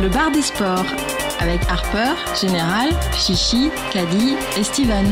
Le bar des sports avec Harper, Général, Chichi, Caddy et Steven.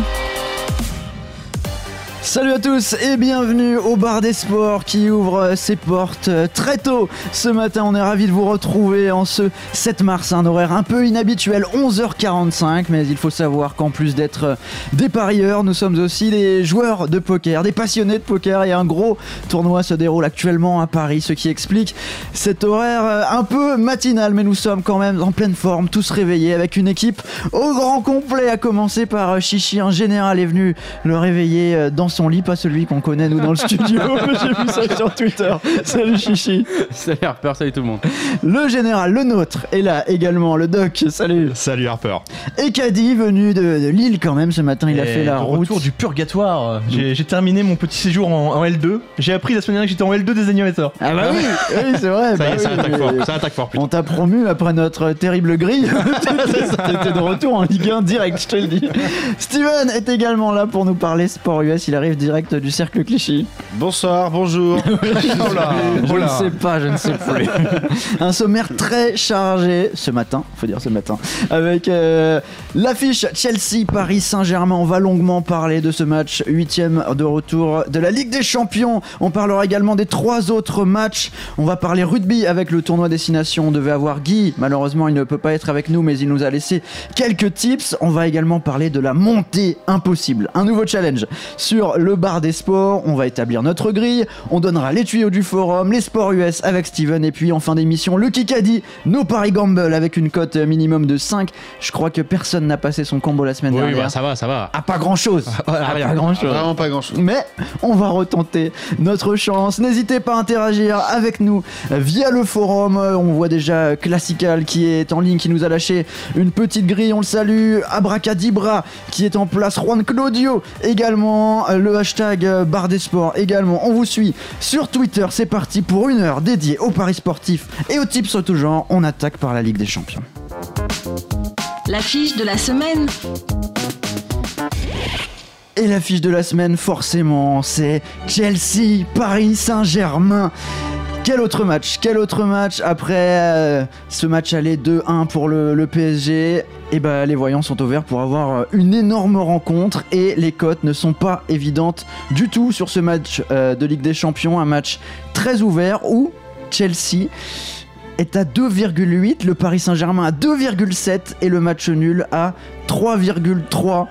Salut à tous et bienvenue au bar des sports qui ouvre ses portes très tôt. Ce matin, on est ravi de vous retrouver en ce 7 mars, un horaire un peu inhabituel, 11h45. Mais il faut savoir qu'en plus d'être des parieurs, nous sommes aussi des joueurs de poker, des passionnés de poker. Et un gros tournoi se déroule actuellement à Paris, ce qui explique cet horaire un peu matinal. Mais nous sommes quand même en pleine forme, tous réveillés avec une équipe au grand complet, à commencer par Chichi. Un général est venu le réveiller dans son lit, pas celui qu'on connaît nous dans le studio. J'ai vu ça sur Twitter. Salut Chichi. Salut Harper, salut tout le monde. Le général, le nôtre, est là également. Le doc, salut. Salut Harper. Et Caddy, venu de, de Lille quand même ce matin, il a fait la de route. retour du purgatoire. J'ai terminé mon petit séjour en, en L2. J'ai appris la semaine dernière que j'étais en L2 des animateurs. Ah bah oui, oui c'est vrai. Ça bah est, ça oui, attaque mais- fort. Ça attaque fort, putain. On t'a promu après notre terrible grille. T'étais de retour en Ligue 1 direct, je te le dis. Steven est également là pour nous parler sport US. Il arrive direct du cercle Clichy. Bonsoir, bonjour. Oh là, Je oh ne sais pas, je ne sais plus. Un sommaire très chargé ce matin, faut dire ce matin, avec euh, l'affiche Chelsea-Paris Saint-Germain. On va longuement parler de ce match huitième de retour de la Ligue des Champions. On parlera également des trois autres matchs. On va parler rugby avec le tournoi destination. On devait avoir Guy, malheureusement il ne peut pas être avec nous, mais il nous a laissé quelques tips. On va également parler de la montée impossible, un nouveau challenge sur le bar des sports. On va établir notre grille. On donnera les tuyaux du forum, les sports US avec Steven. Et puis en fin d'émission, le Kikadi, nos paris gamble avec une cote minimum de 5. Je crois que personne n'a passé son combo la semaine Oui, dernière. bah, ça va, ça va. Ah, pas grand chose. pas grand chose. Vraiment pas grand chose. Mais on va retenter notre chance. N'hésitez pas à interagir avec nous via le forum. Euh, On voit déjà Classical qui est en ligne, qui nous a lâché une petite grille. On le salue. Abracadibra qui est en place. Juan Claudio également. Euh, Le hashtag euh, Bar des Sports également. On vous suit sur Twitter. C'est parti pour une heure dédiée aux paris sportifs et aux tips sur tout genre. On attaque par la Ligue des Champions. L'affiche de la semaine. Et l'affiche de la semaine, forcément, c'est Chelsea, Paris Saint-Germain. Quel autre match Quel autre match après euh, ce match aller 2-1 pour le, PSG Et ben les voyants sont ouverts pour avoir euh, une énorme rencontre et les cotes ne sont pas évidentes du tout sur ce match euh, de Ligue des Champions, un match très ouvert où Chelsea est à 2,8, le Paris Saint-Germain à 2,7 et le match nul à 3,3.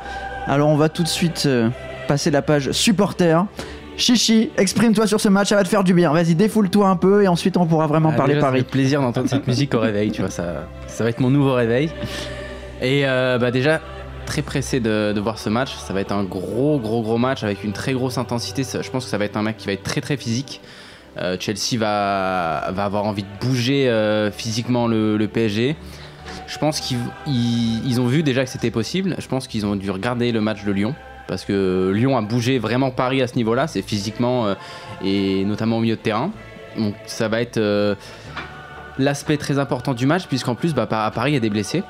Alors on va tout de suite passer la page supporter. Chichi, exprime-toi sur ce match, ça va te faire du bien. Vas-y, défoule-toi un peu et ensuite on pourra vraiment Ah, parler déjà, ça Paris. fait plaisir d'entendre cette musique au réveil, tu vois, ça, ça va être mon nouveau réveil. Et euh, bah déjà, très pressé de, de voir ce match. Ça va être un gros, gros, gros match avec une très grosse intensité. Ça- je pense que ça va être un match qui va être très, très physique. Euh, Chelsea va, va avoir envie de bouger euh, physiquement le, le PSG. Je pense qu'ils ils- ils ont vu déjà que c'était possible. Je pense qu'ils ont dû regarder le match de Lyon. Parce que Lyon a bougé vraiment Paris à ce niveau-là. C'est physiquement euh, et notamment au milieu de terrain. Donc ça va être euh, l'aspect très important du match, puisqu'en plus, bah, à Paris, il y a des blessés.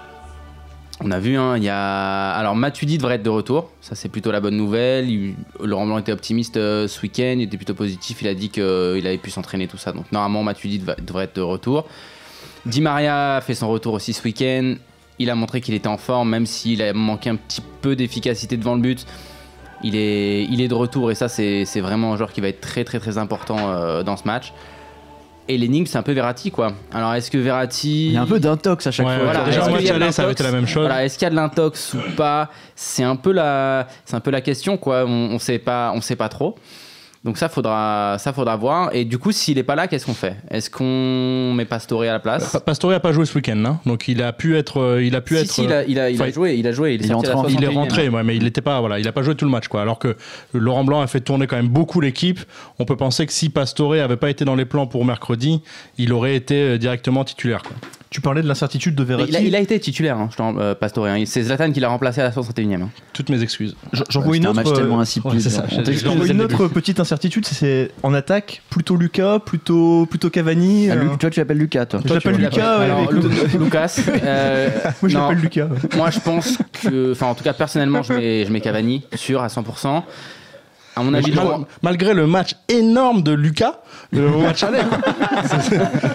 On a vu, hein, il y a. Alors, Matuidi devrait être de retour. Ça, c'est plutôt la bonne nouvelle. Il- Laurent Blanc était optimiste euh, ce week-end. Il était plutôt positif. Il a dit qu'il avait pu s'entraîner, tout ça. Donc, normalement, Matuidi devrait être de retour. Di Maria fait son retour aussi ce week-end. Il a montré qu'il était en forme, même s'il a manqué un petit peu d'efficacité devant le but. Il est, il est de retour et ça, c'est c'est vraiment un joueur qui va être très, très, très important euh, dans ce match. Et l'énigme, c'est un peu Verratti, quoi. Alors, est-ce que Verratti. Il y a un peu d'intox à chaque Ouais, fois. Voilà, déjà, est-ce au qu'il match aller, ça avait l'intox été la même chose. Voilà, est-ce qu'il y a de l'intox ou pas? C'est un peu la, c'est un peu la question quoi. On, on sait pas, on sait pas trop. Donc ça faudra, ça faudra voir. Et du coup, s'il est pas là, qu'est-ce qu'on fait? Est-ce qu'on met Pastore à la place? Pa- Pastore a pas joué ce week-end, hein. donc il a pu être, euh, il a pu Si, être. si, il a, il a, il a enfin, joué, il a joué, il est, il est sorti à la entré en- Il est 61e. rentré, ouais, mais il n'était pas, voilà, il a pas joué tout le match, quoi. Alors que Laurent Blanc a fait tourner quand même beaucoup l'équipe. On peut penser que si Pastore avait pas été dans les plans pour mercredi, il aurait été euh, directement titulaire. Quoi. Tu parlais de l'incertitude de Verratti. Il a, il a été titulaire, hein, je t'en- euh, Pastore. hein. C'est Zlatan qui l'a remplacé à la 61e. hein. Toutes mes excuses. J'en- J'en Ouais, vois une autre. euh, une autre petite incertitude, c'est- en attaque, plutôt Lucas, plutôt, plutôt Cavani. Ah, euh, Luc, toi, tu l'appelles Lucas, toi. Je l'appelle Lucas, ouais, Alors, mais écoute, Lu- Lucas. euh, moi je l'appelle Lucas. Moi, je pense que, enfin, en tout cas, personnellement, je mets, je mets Cavani sûr à 100%. À mon avis, Mal- le roi- malgré le match énorme de Lucas euh, au match aller.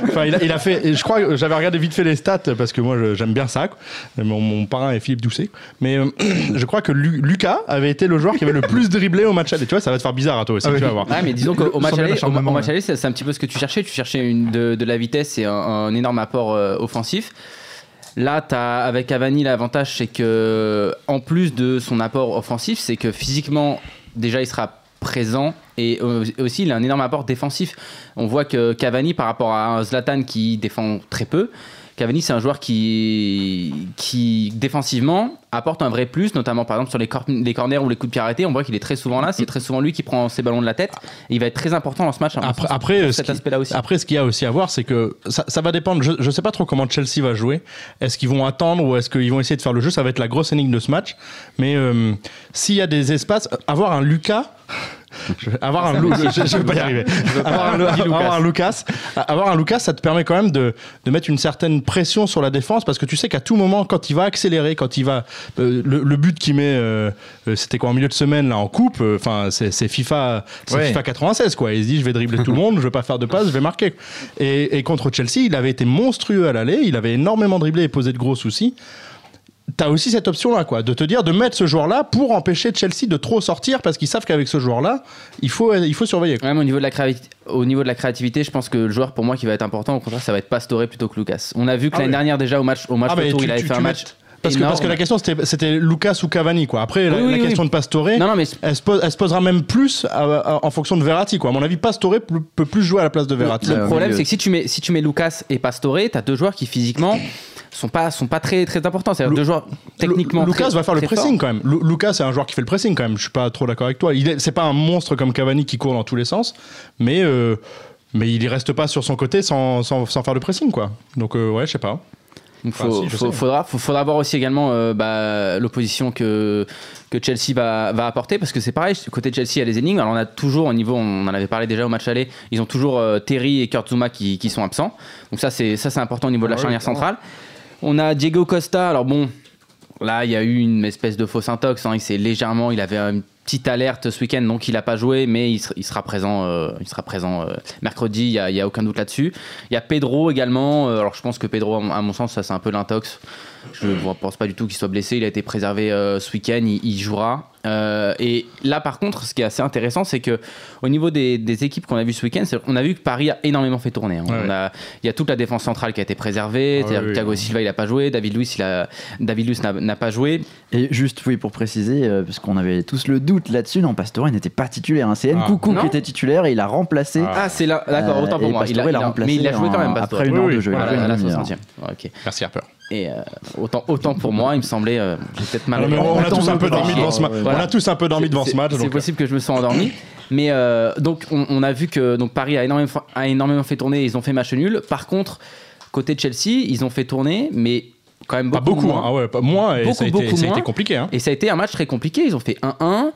enfin, il a, il a fait. et Je crois que j'avais regardé vite fait les stats parce que moi j'aime bien ça. quoi. Mon, mon parrain est Philippe Doucet. Mais euh, je crois que Lu- Lucas avait été le joueur qui avait le plus dribblé au match aller. Tu vois, ça va te faire bizarre à toi aussi. Ah oui. tu vas voir. Ouais, mais disons qu'au match aller, au, l'acharnement, au match ouais. aller, c'est c'est un petit peu ce que tu cherchais. Tu cherchais une, de, de la vitesse et un, un énorme apport euh, offensif. Là, as, avec Cavani, l'avantage, c'est que, en plus de son apport offensif, c'est que physiquement, déjà, il sera présent et euh, aussi, il a un énorme apport défensif. On voit que Cavani, par rapport à Zlatan qui défend très peu, Cavani, c'est un joueur qui, qui, défensivement, apporte un vrai plus, notamment par exemple sur les, cor- les corners ou les coups de pied arrêtés. On voit qu'il est très souvent là. C'est très souvent lui qui prend ses ballons de la tête. Et il va être très important dans ce match. mon Après, sens, après, cet ce qui- aspect-là aussi. après, ce qu'il y a aussi à voir, c'est que ça, ça va dépendre. Je ne sais pas trop comment Chelsea va jouer. Est-ce qu'ils vont attendre ou est-ce qu'ils vont essayer de faire le jeu? Ça va être la grosse énigme de ce match. Mais euh, s'il y a des espaces, avoir un Lucas. Je Avoir un, Lou- je, je vais pas y arriver. Avoir un, Lu- avoir un Lucas, avoir un Lucas, ça te permet quand même de, de mettre une certaine pression sur la défense parce que tu sais qu'à tout moment, quand il va accélérer, quand il va, euh, le, le but qu'il met, euh, euh, c'était quoi en milieu de semaine là en coupe. Enfin, c'est c'est FIFA, Ouais. FIFA 96 quoi. Il se dit, je vais dribbler tout le monde, je vais pas faire de passe, je vais marquer. Et, et contre Chelsea, il avait été monstrueux à l'aller, il avait énormément dribblé et posé de gros soucis. T'as aussi cette option-là, quoi, de te dire de mettre ce joueur-là pour empêcher Chelsea de trop sortir parce qu'ils savent qu'avec ce joueur-là, il faut, il faut surveiller. quoi. Ouais, mais au niveau, de la créativité, au niveau de la créativité, je pense que le joueur pour moi qui va être important, au contraire, ça va être Pastore plutôt que Lucas. On a vu que Ah l'année oui. dernière déjà au match, au match Ah, retour, tu- il avait tu- fait tu un match. Parce que, parce que la question c'était, c'était Lucas ou Cavani, quoi. Après, la, Oui, question de Pastore, Non, non, mais elle, se pose- elle se posera même plus à- à- en fonction de Verratti, quoi. À mon avis, Pastore peut, plus jouer à la place de Verratti. Le problème, c'est que si tu mets, si tu mets Lucas et Pastore, t'as deux joueurs qui physiquement sont pas, sont pas très, très importants. C'est-à-dire deux joueurs techniquement. Lu- Lucas très- va faire le pressing quand même. Lu- Lucas, c'est un joueur qui fait le pressing quand même. Je suis pas trop d'accord avec toi. Il est, c'est pas un monstre comme Cavani qui court dans tous les sens, mais euh, mais il y reste pas sur son côté sans, sans, sans faire le pressing, quoi. Donc euh, ouais, je sais pas. Donc, Enfin, si, faudra, voir aussi également euh, bah, l'opposition que, que Chelsea va, va apporter parce que c'est pareil, côté Chelsea, il y a les énigmes. Alors on a toujours au niveau, on en avait parlé déjà au match aller, ils ont toujours euh, Terry et Kurt Zuma qui, qui sont absents. Donc ça, c'est important au niveau de la Ah ouais, charnière centrale. On a Diego Costa. Alors bon, là, il y a eu une espèce de fausse intox. hein. Il s'est légèrement, il avait une petite alerte ce week-end, donc il n'a pas joué, mais il, ser- il sera présent, euh, euh, mercredi. Il y a, aucun doute là-dessus. Il y a Pedro également. Euh, Alors je pense que Pedro, à mon- à mon sens, ça c'est un peu l'intox. Je ne pense pas du tout qu'il soit blessé. Il a été préservé euh, ce week-end. Il, il jouera. Euh, et là, par contre, ce qui est assez intéressant, c'est que au niveau des, des équipes qu'on a vues ce week-end, on a vu que Paris a énormément fait tourner. hein. Ouais, On ouais. a- Il y a toute la défense centrale qui a été préservée. Ah, oui, Thiago oui. Silva, il n'a pas joué. David Luiz, il a, David Luiz n'a- pas joué. Et juste, oui, pour préciser, euh, parce qu'on avait tous le doute là-dessus, non, Pastore il n'était pas titulaire. hein. C'est Ah. Nkoukou Non. qui était titulaire et il a remplacé. Ah. Ah, c'est là. D'accord, autant pour moi. Pastore, il a il remplacé mais il a joué quand même. après une Oui, heure oui, de jeu. il a Voilà, joué à une la demi-heure. 60e. Ouais, ok. Merci Harper. Et euh, autant, autant pour moi, il me semblait. euh, J'ai peut-être mal. Alors, mais on, on a Attends, tous un peu dormi pas. devant ce match. Voilà. On a tous un peu dormi devant ce C'est- match. C'est euh, possible que je me sois endormi. Mais euh, donc, on, on a vu que donc, Paris a énormément, a énormément fait tourner. Ils ont fait match nul. Par contre, côté Chelsea, ils ont fait tourner, mais quand même Pas beaucoup, beaucoup, moins. hein. Ah ouais, pas moins. Et Beaucoup, ça a été, beaucoup ça a été moins. compliqué. Hein. Et ça a été un match très compliqué. Ils ont fait 1-1.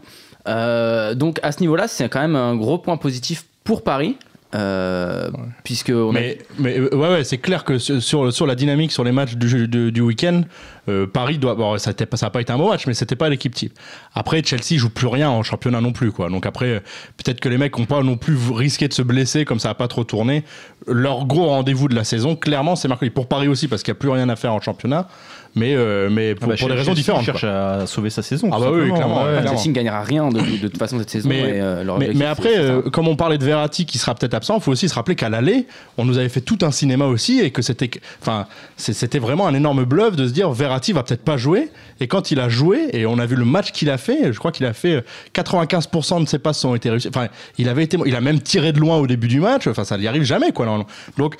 Euh, donc à ce niveau-là, c'est quand même un gros point positif pour Paris. Euh, puisque on a- Mais, mais euh, ouais, ouais, c'est clair que sur- sur, la dynamique, sur les matchs du, du, du week-end, euh, Paris doit. Bon, ça n'a pas été un bon match, mais c'était pas l'équipe type. Après, Chelsea joue plus rien en championnat non plus, quoi. Donc après, peut-être que les mecs n'ont pas non plus risqué de se blesser, comme ça a pas trop tourné. Leur gros rendez-vous de la saison, clairement, c'est mercredi. Pour Paris aussi, parce qu'il n'y a plus rien à faire en championnat, mais, euh, mais pour, Ah bah, pour des raisons différentes. cherche quoi. à sauver sa saison. Ah bah oui, clairement, Ouais. ouais. clairement. Chelsea ne gagnera rien de, de toute façon cette saison. Mais, et, euh, leur mais, objectif, mais après, euh, comme on parlait de Verratti qui sera peut-être absent, il faut aussi se rappeler qu'à l'aller, on nous avait fait tout un cinéma aussi et que c'était, enfin, c'était vraiment un énorme bluff de se dire Verratti va peut-être pas jouer. Et quand il a joué, et on a vu le match qu'il a fait, je crois qu'il a fait euh, 95% de ses passes ont été réussies. Enfin, il avait été, il a même tiré de loin au début du match. Enfin, ça n'y arrive jamais, quoi. Donc,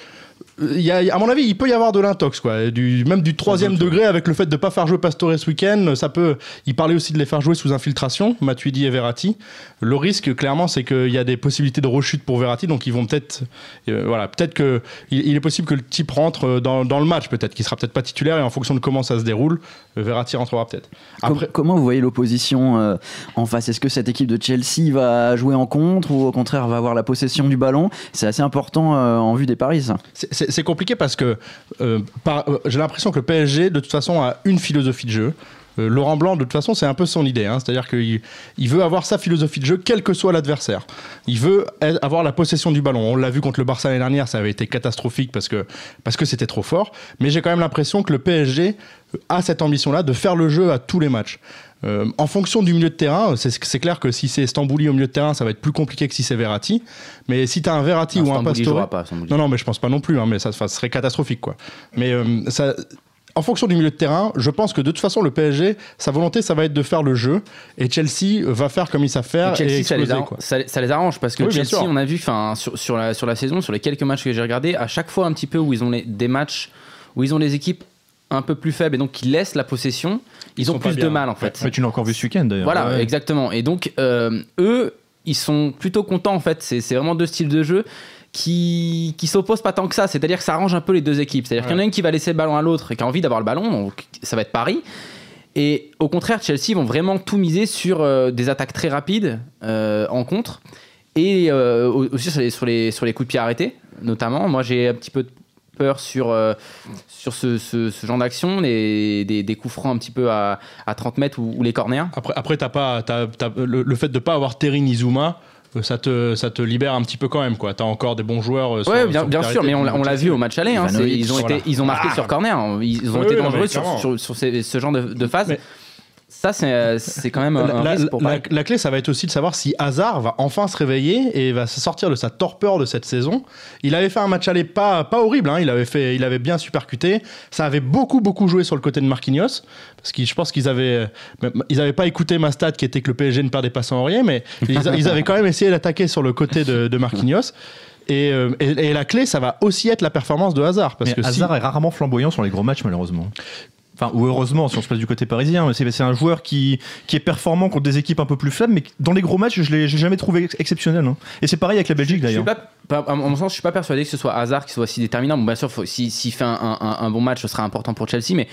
y a, à mon avis, il peut y avoir de l'intox, quoi. Du, même du troisième degré avec le fait de ne pas faire jouer Pastore ce week-end. Ça peut. Il parlait aussi de les faire jouer sous infiltration, Matuidi et Verratti. Le risque, clairement, c'est qu'il y a des possibilités de rechute pour Verratti, donc ils vont peut-être. euh, voilà, peut-être que. Il, il est possible que le type rentre euh, dans, dans le match, peut-être, qu'il sera peut-être pas titulaire, et en fonction de comment ça se déroule, euh, Verratti rentrera peut-être. Après. comment vous voyez l'opposition euh, en face? Est-ce que cette équipe de Chelsea va jouer en contre ou au contraire va avoir la possession du ballon? C'est assez important euh, en vue des paris. ça. C'est compliqué parce que euh, euh, j'ai l'impression que le PSG, de toute façon, a une philosophie de jeu. Euh, Laurent Blanc, de toute façon, c'est un peu son idée. hein. C'est-à-dire qu'il il veut avoir sa philosophie de jeu, quel que soit l'adversaire. Il veut avoir la possession du ballon. On l'a vu contre le Barça l'année dernière, ça avait été catastrophique parce que parce que c'était trop fort. Mais j'ai quand même l'impression que le PSG a cette ambition-là de faire le jeu à tous les matchs. Euh, en fonction du milieu de terrain, c'est clair que si c'est Stambouli au milieu de terrain, ça va être plus compliqué que si c'est Verratti. Mais si tu as un Verratti Non, ou un Pastore, pas, non, non, mais je pense pas non plus, hein, mais ça, ça serait catastrophique, quoi. Mais euh, ça, en fonction du milieu de terrain, je pense que de toute façon, le PSG, sa volonté, ça va être de faire le jeu, et Chelsea va faire comme il savent faire Et Chelsea, et ça, les arrange, quoi. ça, ça les arrange parce que Oui, Chelsea, on a vu sur, sur, la, sur la saison, sur les quelques matchs que j'ai regardés, à chaque fois un petit peu où ils ont les- des matchs où ils ont des équipes un peu plus faibles et donc qui laissent la possession, ils, Ils ont plus de mal en fait. Mais tu l'as encore vu ce week-end d'ailleurs. Voilà, Ouais. exactement. Et donc, euh, eux, ils sont plutôt contents en fait. C'est c'est vraiment deux styles de jeu qui, qui s'opposent pas tant que ça. C'est-à-dire que ça arrange un peu les deux équipes. C'est-à-dire qu'il y en a une qui va laisser le ballon à l'autre et qui a envie d'avoir le ballon, donc ça va être Paris. Et au contraire, Chelsea vont vraiment tout miser sur euh, des attaques très rapides euh, en contre et euh, aussi sur les, sur, les, sur les coups de pied arrêtés, notamment. Moi, j'ai un petit peu de peur sur, euh, sur ce, ce- ce genre d'action, les- des, des coups francs un petit peu à, à 30 mètres ou, ou les corners. Après, après t'as pas, t'as- t'as- le, le fait de pas avoir Terry Nizuma, euh, ça te, ça te libère un petit peu quand même, quoi. T'as encore des bons joueurs. euh, sur- Ouais, bien, sur bien sûr, mais on, l'a- on l'a vu au match aller. hein, ils, ont voilà. été, ils ont marqué Ah. sur corner. hein, Ils ont Oui, été dangereux sur, sur, sur ces- ce genre de, de phase. Mais- Ça, c'est c'est quand même un, un La, risque pour la- Paris. la clé, ça va être aussi de savoir si Hazard va enfin se réveiller et va sortir de sa torpeur de cette saison. Il avait fait un match aller pas, pas horrible, hein. il, avait fait, il avait bien supercuté. Ça avait beaucoup, beaucoup joué sur le côté de Marquinhos. Parce que je pense qu'ils avaient, ils avaient pas écouté ma stat qui était que le PSG ne perdait pas sans rien, mais ils, ils avaient quand même essayé d'attaquer sur le côté de, de Marquinhos. Et, euh, et- et la clé, ça va aussi être la performance de Hazard. Parce Mais que si- Hazard est rarement flamboyant sur les gros matchs, malheureusement. Enfin, ou heureusement, si on se passe du côté parisien. C'est un joueur qui, qui est performant contre des équipes un peu plus faibles, mais dans les gros matchs, je l'ai jamais trouvé ex- exceptionnel. hein. Et c'est pareil avec la Belgique d'ailleurs. à mon sens, je suis pas persuadé que ce soit Hazard qui soit si déterminant. Bon, bien sûr, si- s'il fait un, un- un bon match, ce sera important pour Chelsea, mais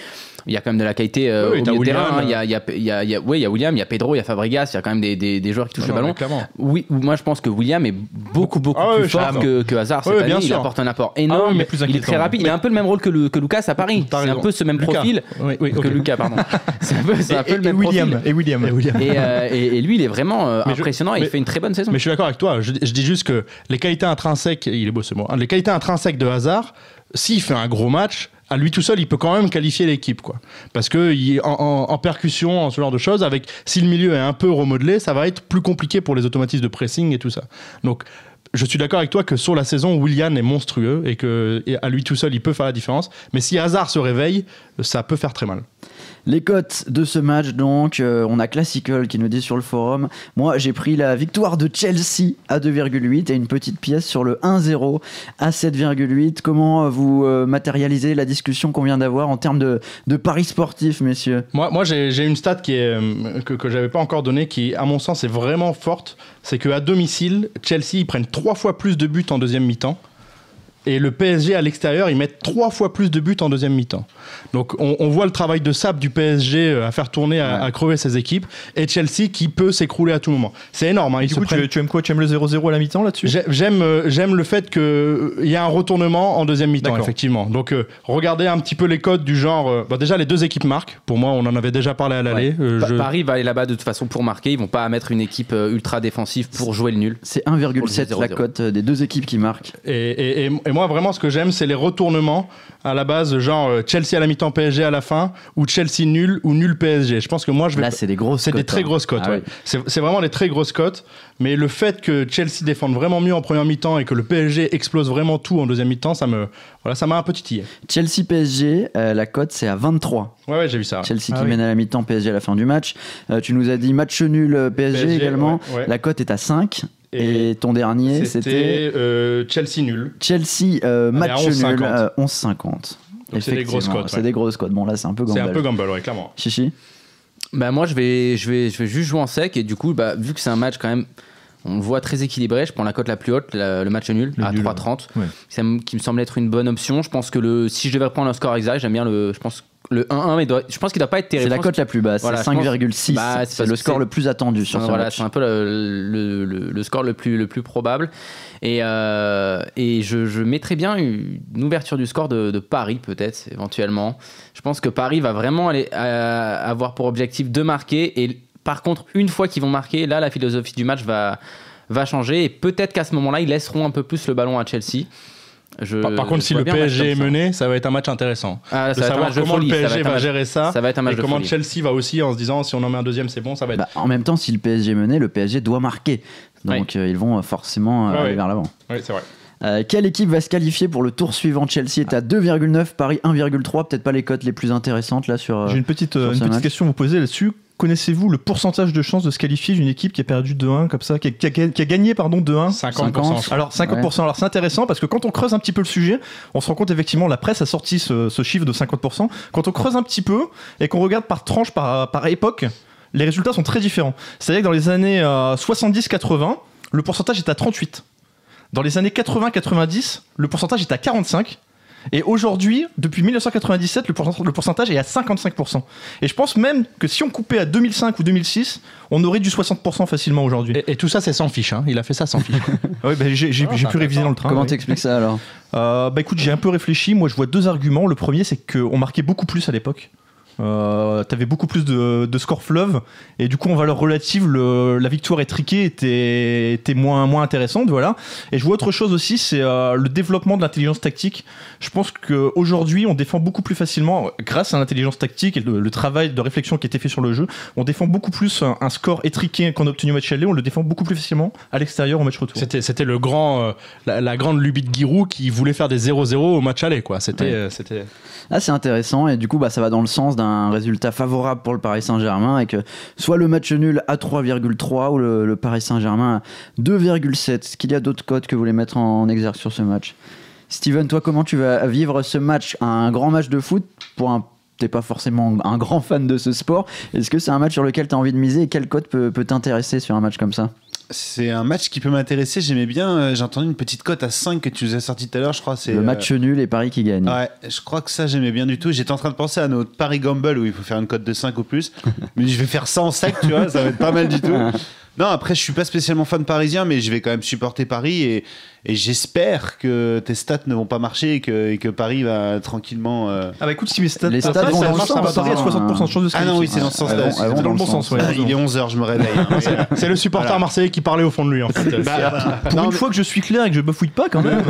il y a quand même de la qualité euh, Oui, oui, au de terrain. hein. Il y a, il y a- il y a- il y a- ouais, il y a William, il y a Pedro, il y a Fabregas, il y a quand même des, des- des joueurs qui touchent Non, le ballon. Oui, moi je pense que William est beaucoup beaucoup Ah plus ouais, fort que, que Hazard cette Ouais, année. bien Il apporte un apport Ah énorme. ouais, mais plus il est très rapide. Il a un peu le même rôle que, le- que Lucas à Paris. C'est un peu ce même Lucas. profil Oui, oui, que ok. Lucas, pardon. C'est un peu, c'est un peu et, le et même William. profil. Et William. Et William. Et, euh, et- lui, il est vraiment euh, je- impressionnant et il fait une très bonne saison. Mais je suis d'accord avec toi. Je, je dis juste que les qualités intrinsèques, il est beau ce mot, hein, les qualités intrinsèques de Hazard, s'il fait un gros match, à lui tout seul, il peut quand même qualifier l'équipe, quoi. Parce que il- en, en- en percussion, en ce genre de choses, avec si le milieu est un peu remodelé, ça va être plus compliqué pour les automatismes de pressing et tout ça. Donc je suis d'accord avec toi que sur la saison, Willian est monstrueux et que à lui tout seul, il peut faire la différence. Mais si Hazard se réveille, ça peut faire très mal. Les cotes de ce match, donc, euh, on a Classical qui nous dit sur le forum. Moi, j'ai pris la victoire de Chelsea à 2,8 et une petite pièce sur le 1-0 à 7,8. Comment euh, vous euh, matérialisez la discussion qu'on vient d'avoir en termes de, paris sportifs, messieurs? Moi, moi j'ai une stat que, que j'avais pas encore donnée, qui, à mon sens, est vraiment forte. C'est qu'à domicile, Chelsea, ils prennent trois fois plus de buts en deuxième mi-temps. Et le PSG à l'extérieur, ils mettent trois fois plus de buts en deuxième mi-temps. Donc on, on voit le travail de sable du PSG euh, à faire tourner, à, Ouais. à crever ses équipes. Et Chelsea qui peut s'écrouler à tout moment. C'est énorme. hein, ils Du se coup, prennent- tu, tu aimes quoi? Tu aimes le 0-0 à la mi-temps là-dessus? J'ai- J'aime euh, j'aime le fait qu'il y a un retournement en deuxième mi-temps, effectivement. Donc, euh, regardez un petit peu les codes du genre. euh, bah, déjà, les deux équipes marquent. Pour moi, on en avait déjà parlé à l'aller. Ouais. Euh, Pa- je- Paris va aller là-bas de toute façon pour marquer. Ils vont pas mettre une équipe euh, ultra défensive pour jouer le nul. C'est 1,7 Pour la le 0-0. cote euh, des deux équipes qui marquent. Et, et- et- et moi, vraiment, ce que j'aime, c'est les retournements à la base, genre euh, Chelsea à la mi-temps, PSG à la fin, ou Chelsea nul, ou nul PSG. Je pense que moi, je vais. Là, c'est des grosses C'est des très hein. grosses cotes. Ah ouais. oui. C'est c'est vraiment des très grosses cotes. Mais le fait que Chelsea défende vraiment mieux en première mi-temps et que le PSG explose vraiment tout en deuxième mi-temps, ça me, voilà, ça m'a un peu titillé. Chelsea PSG, euh, la cote c'est à 23. Ouais, ouais, j'ai vu ça. Chelsea Ah qui oui. mène à la mi-temps, PSG à la fin du match. Euh, tu nous as dit match nul PSG, PSG, également. ouais, ouais. La cote est à 5. Et, Et ton dernier, c'était C'était euh, Chelsea nul. Chelsea euh, match à 11,50. nul, euh, 11,50. Donc c'est des grosses cotes, C'est ouais. des grosses cotes. Bon, là, c'est un peu C'est gamble. un peu gamble, ouais, clairement. Chichi? Bah moi je vais, je vais, je vais juste jouer en sec et du coup bah, vu que c'est un match quand même On le voit très équilibré. Je prends la cote la plus haute, la- le match nul, Le à nul, 3,30. ouais. Ça me- qui me semble être une bonne option. Je pense que le, si je devais reprendre un score exact, j'aime bien le. Je pense le 1-1, mais doit- je pense qu'il doit pas être C'est terrible. la Je pense cote la plus basse, Voilà, c'est je pense- 5,6. Bah, c'est c'est le score c'est- le plus attendu sur ce voilà, match. c'est un peu le, le- le- le score le plus, le plus probable. Et, euh, et je, je mettrais bien une ouverture du score de, de Paris, peut-être, éventuellement. Je pense que Paris va vraiment aller, euh, avoir pour objectif de marquer. Et par contre, une fois qu'ils vont marquer, là, la philosophie du match va, va changer. Et peut-être qu'à ce moment-là, ils laisseront un peu plus le ballon à Chelsea. Je, Par, par contre, je si le PSG est ça. mené, ça va être un match intéressant. Ah, de savoir match de comment folie, le va PSG va gérer ça. ça va être un match et de comment folie. Chelsea va aussi en se disant si on en met un deuxième, c'est bon, ça va être. Bah, en même temps, si le PSG menait, le PSG doit marquer. Donc euh, ils vont forcément euh, aller vers l'avant. Oui, c'est vrai. Euh, quelle équipe va se qualifier pour le tour suivant? Chelsea est à 2,9, Paris 1,3. Peut-être pas les cotes les plus intéressantes là sur. euh, J'ai une petite, euh, une question à vous poser là-dessus. Connaissez-vous le pourcentage de chances de se qualifier d'une équipe qui a perdu 2-1 comme ça, qui a, qui a- qui a gagné pardon 2-1 50%. Alors 50%, alors c'est intéressant parce que quand on creuse un petit peu le sujet, on se rend compte effectivement, la presse a sorti ce, ce chiffre de 50%. Quand on creuse un petit peu et qu'on regarde par tranche, par, par époque, les résultats sont très différents. C'est-à-dire que dans les années euh, 70-80, le pourcentage est à 38. Dans les années 80-90, le pourcentage est à 45. Et aujourd'hui, depuis 1997, le pourcent- le pourcentage est à 55%. Et je pense même que si on coupait à 2005 ou 2006, on aurait du 60% facilement aujourd'hui. Et, et tout ça, c'est sans fiche. hein. Il a fait ça sans fiche. Ouais, bah, j'ai pu réviser dans le train. Comment oui. t'expliques ça alors? Euh, Bah écoute, j'ai un peu réfléchi. Moi, je vois deux arguments. Le premier, c'est qu'on marquait beaucoup plus à l'époque. Euh, T'avais beaucoup plus de, de score fleuve et du coup en valeur relative le- la victoire étriquée était, était moins, moins intéressante voilà et je vois autre chose aussi c'est euh, le développement de l'intelligence tactique je pense qu'aujourd'hui on défend beaucoup plus facilement grâce à l'intelligence tactique et le, le travail de réflexion qui a été fait sur le jeu on défend beaucoup plus un, un score étriqué qu'on a obtenu au match aller on le défend beaucoup plus facilement à l'extérieur au match retour C'était, c'était le grand, euh, la, la grande lubie de Giroud qui voulait faire des 0-0 au match aller, quoi. C'était, Ouais. euh, c'était. Ah, c'est intéressant et du coup bah, ça va dans le sens d'un résultat favorable pour le Paris Saint-Germain et que soit le match nul à 3,3 ou le, Paris Saint-Germain à 2,7. Est-ce qu'il y a d'autres codes que vous voulez mettre en, exergue sur ce match? Steven, toi comment tu vas vivre ce match? Un grand match de foot? Pour un T'es pas forcément un grand fan de ce sport. Est-ce que c'est un match sur lequel tu as envie de miser? Et quel code peut t'intéresser sur un match comme ça? C'est un match qui peut m'intéresser. J'aimais bien. euh, J'ai entendu une petite cote à 5 que tu nous as sorti tout à l'heure, je crois. C'est Le euh, match nul et Paris qui gagne. Ouais, je crois que ça j'aimais bien du tout. J'étais en train de penser à notre Paris Gamble où il faut faire une cote de 5 ou plus. mais je vais faire ça en sec, tu vois, ça va être pas mal du tout. Non, après je suis pas spécialement fan parisien, mais je vais quand même supporter Paris et, et j'espère que tes stats ne vont pas marcher et que, et que Paris va tranquillement. euh, ah bah écoute si mes stats Les stats ça, vont dans le marche, ça va sens, Paris à hein. 60% de chance de se Ah non, oui, c'est dans c'est le bon sens, sens. ouais. Ah, il est 11h, je me réveille. hein, mais, euh, C'est le supporter Voilà. marseillais qui parlait au fond de lui, en fait. bah, Pour non, une mais- fois que je suis clair et que je bafouille pas quand même.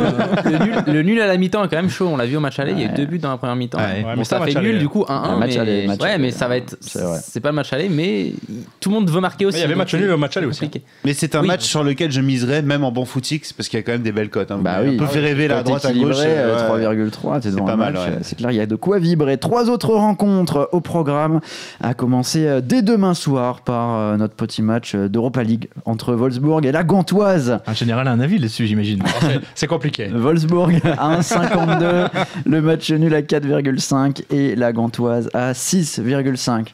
le, nul, le nul à la mi-temps est quand même chaud. On l'a vu au match aller, il y a eu deux buts dans la première mi-temps. Bon, ça fait nul du coup 1-1. Un match mais... aller, match ouais, mais ça va être. c'est pas le match aller, mais tout le monde veut marquer aussi. Il y avait match nul au match aller aussi. compliqué. Mais c'est un Oui. match sur lequel je miserais, même en bon footix, parce qu'il y a quand même des belles cotes. Hein. Bah oui. m'avez un peu fait rêver Cote droite, à gauche. équilibrée, euh, euh. 3,3, C'est pas mal, ouais. euh, C'est clair, il y a de quoi vibrer. Trois autres rencontres au programme, à commencer dès demain soir par notre petit match d'Europa League entre Wolfsburg et la Gantoise. Un général a un avis là-dessus, j'imagine. C'est compliqué. Wolfsburg à 1,52, le match nul à 4,5 et la Gantoise à 6,5.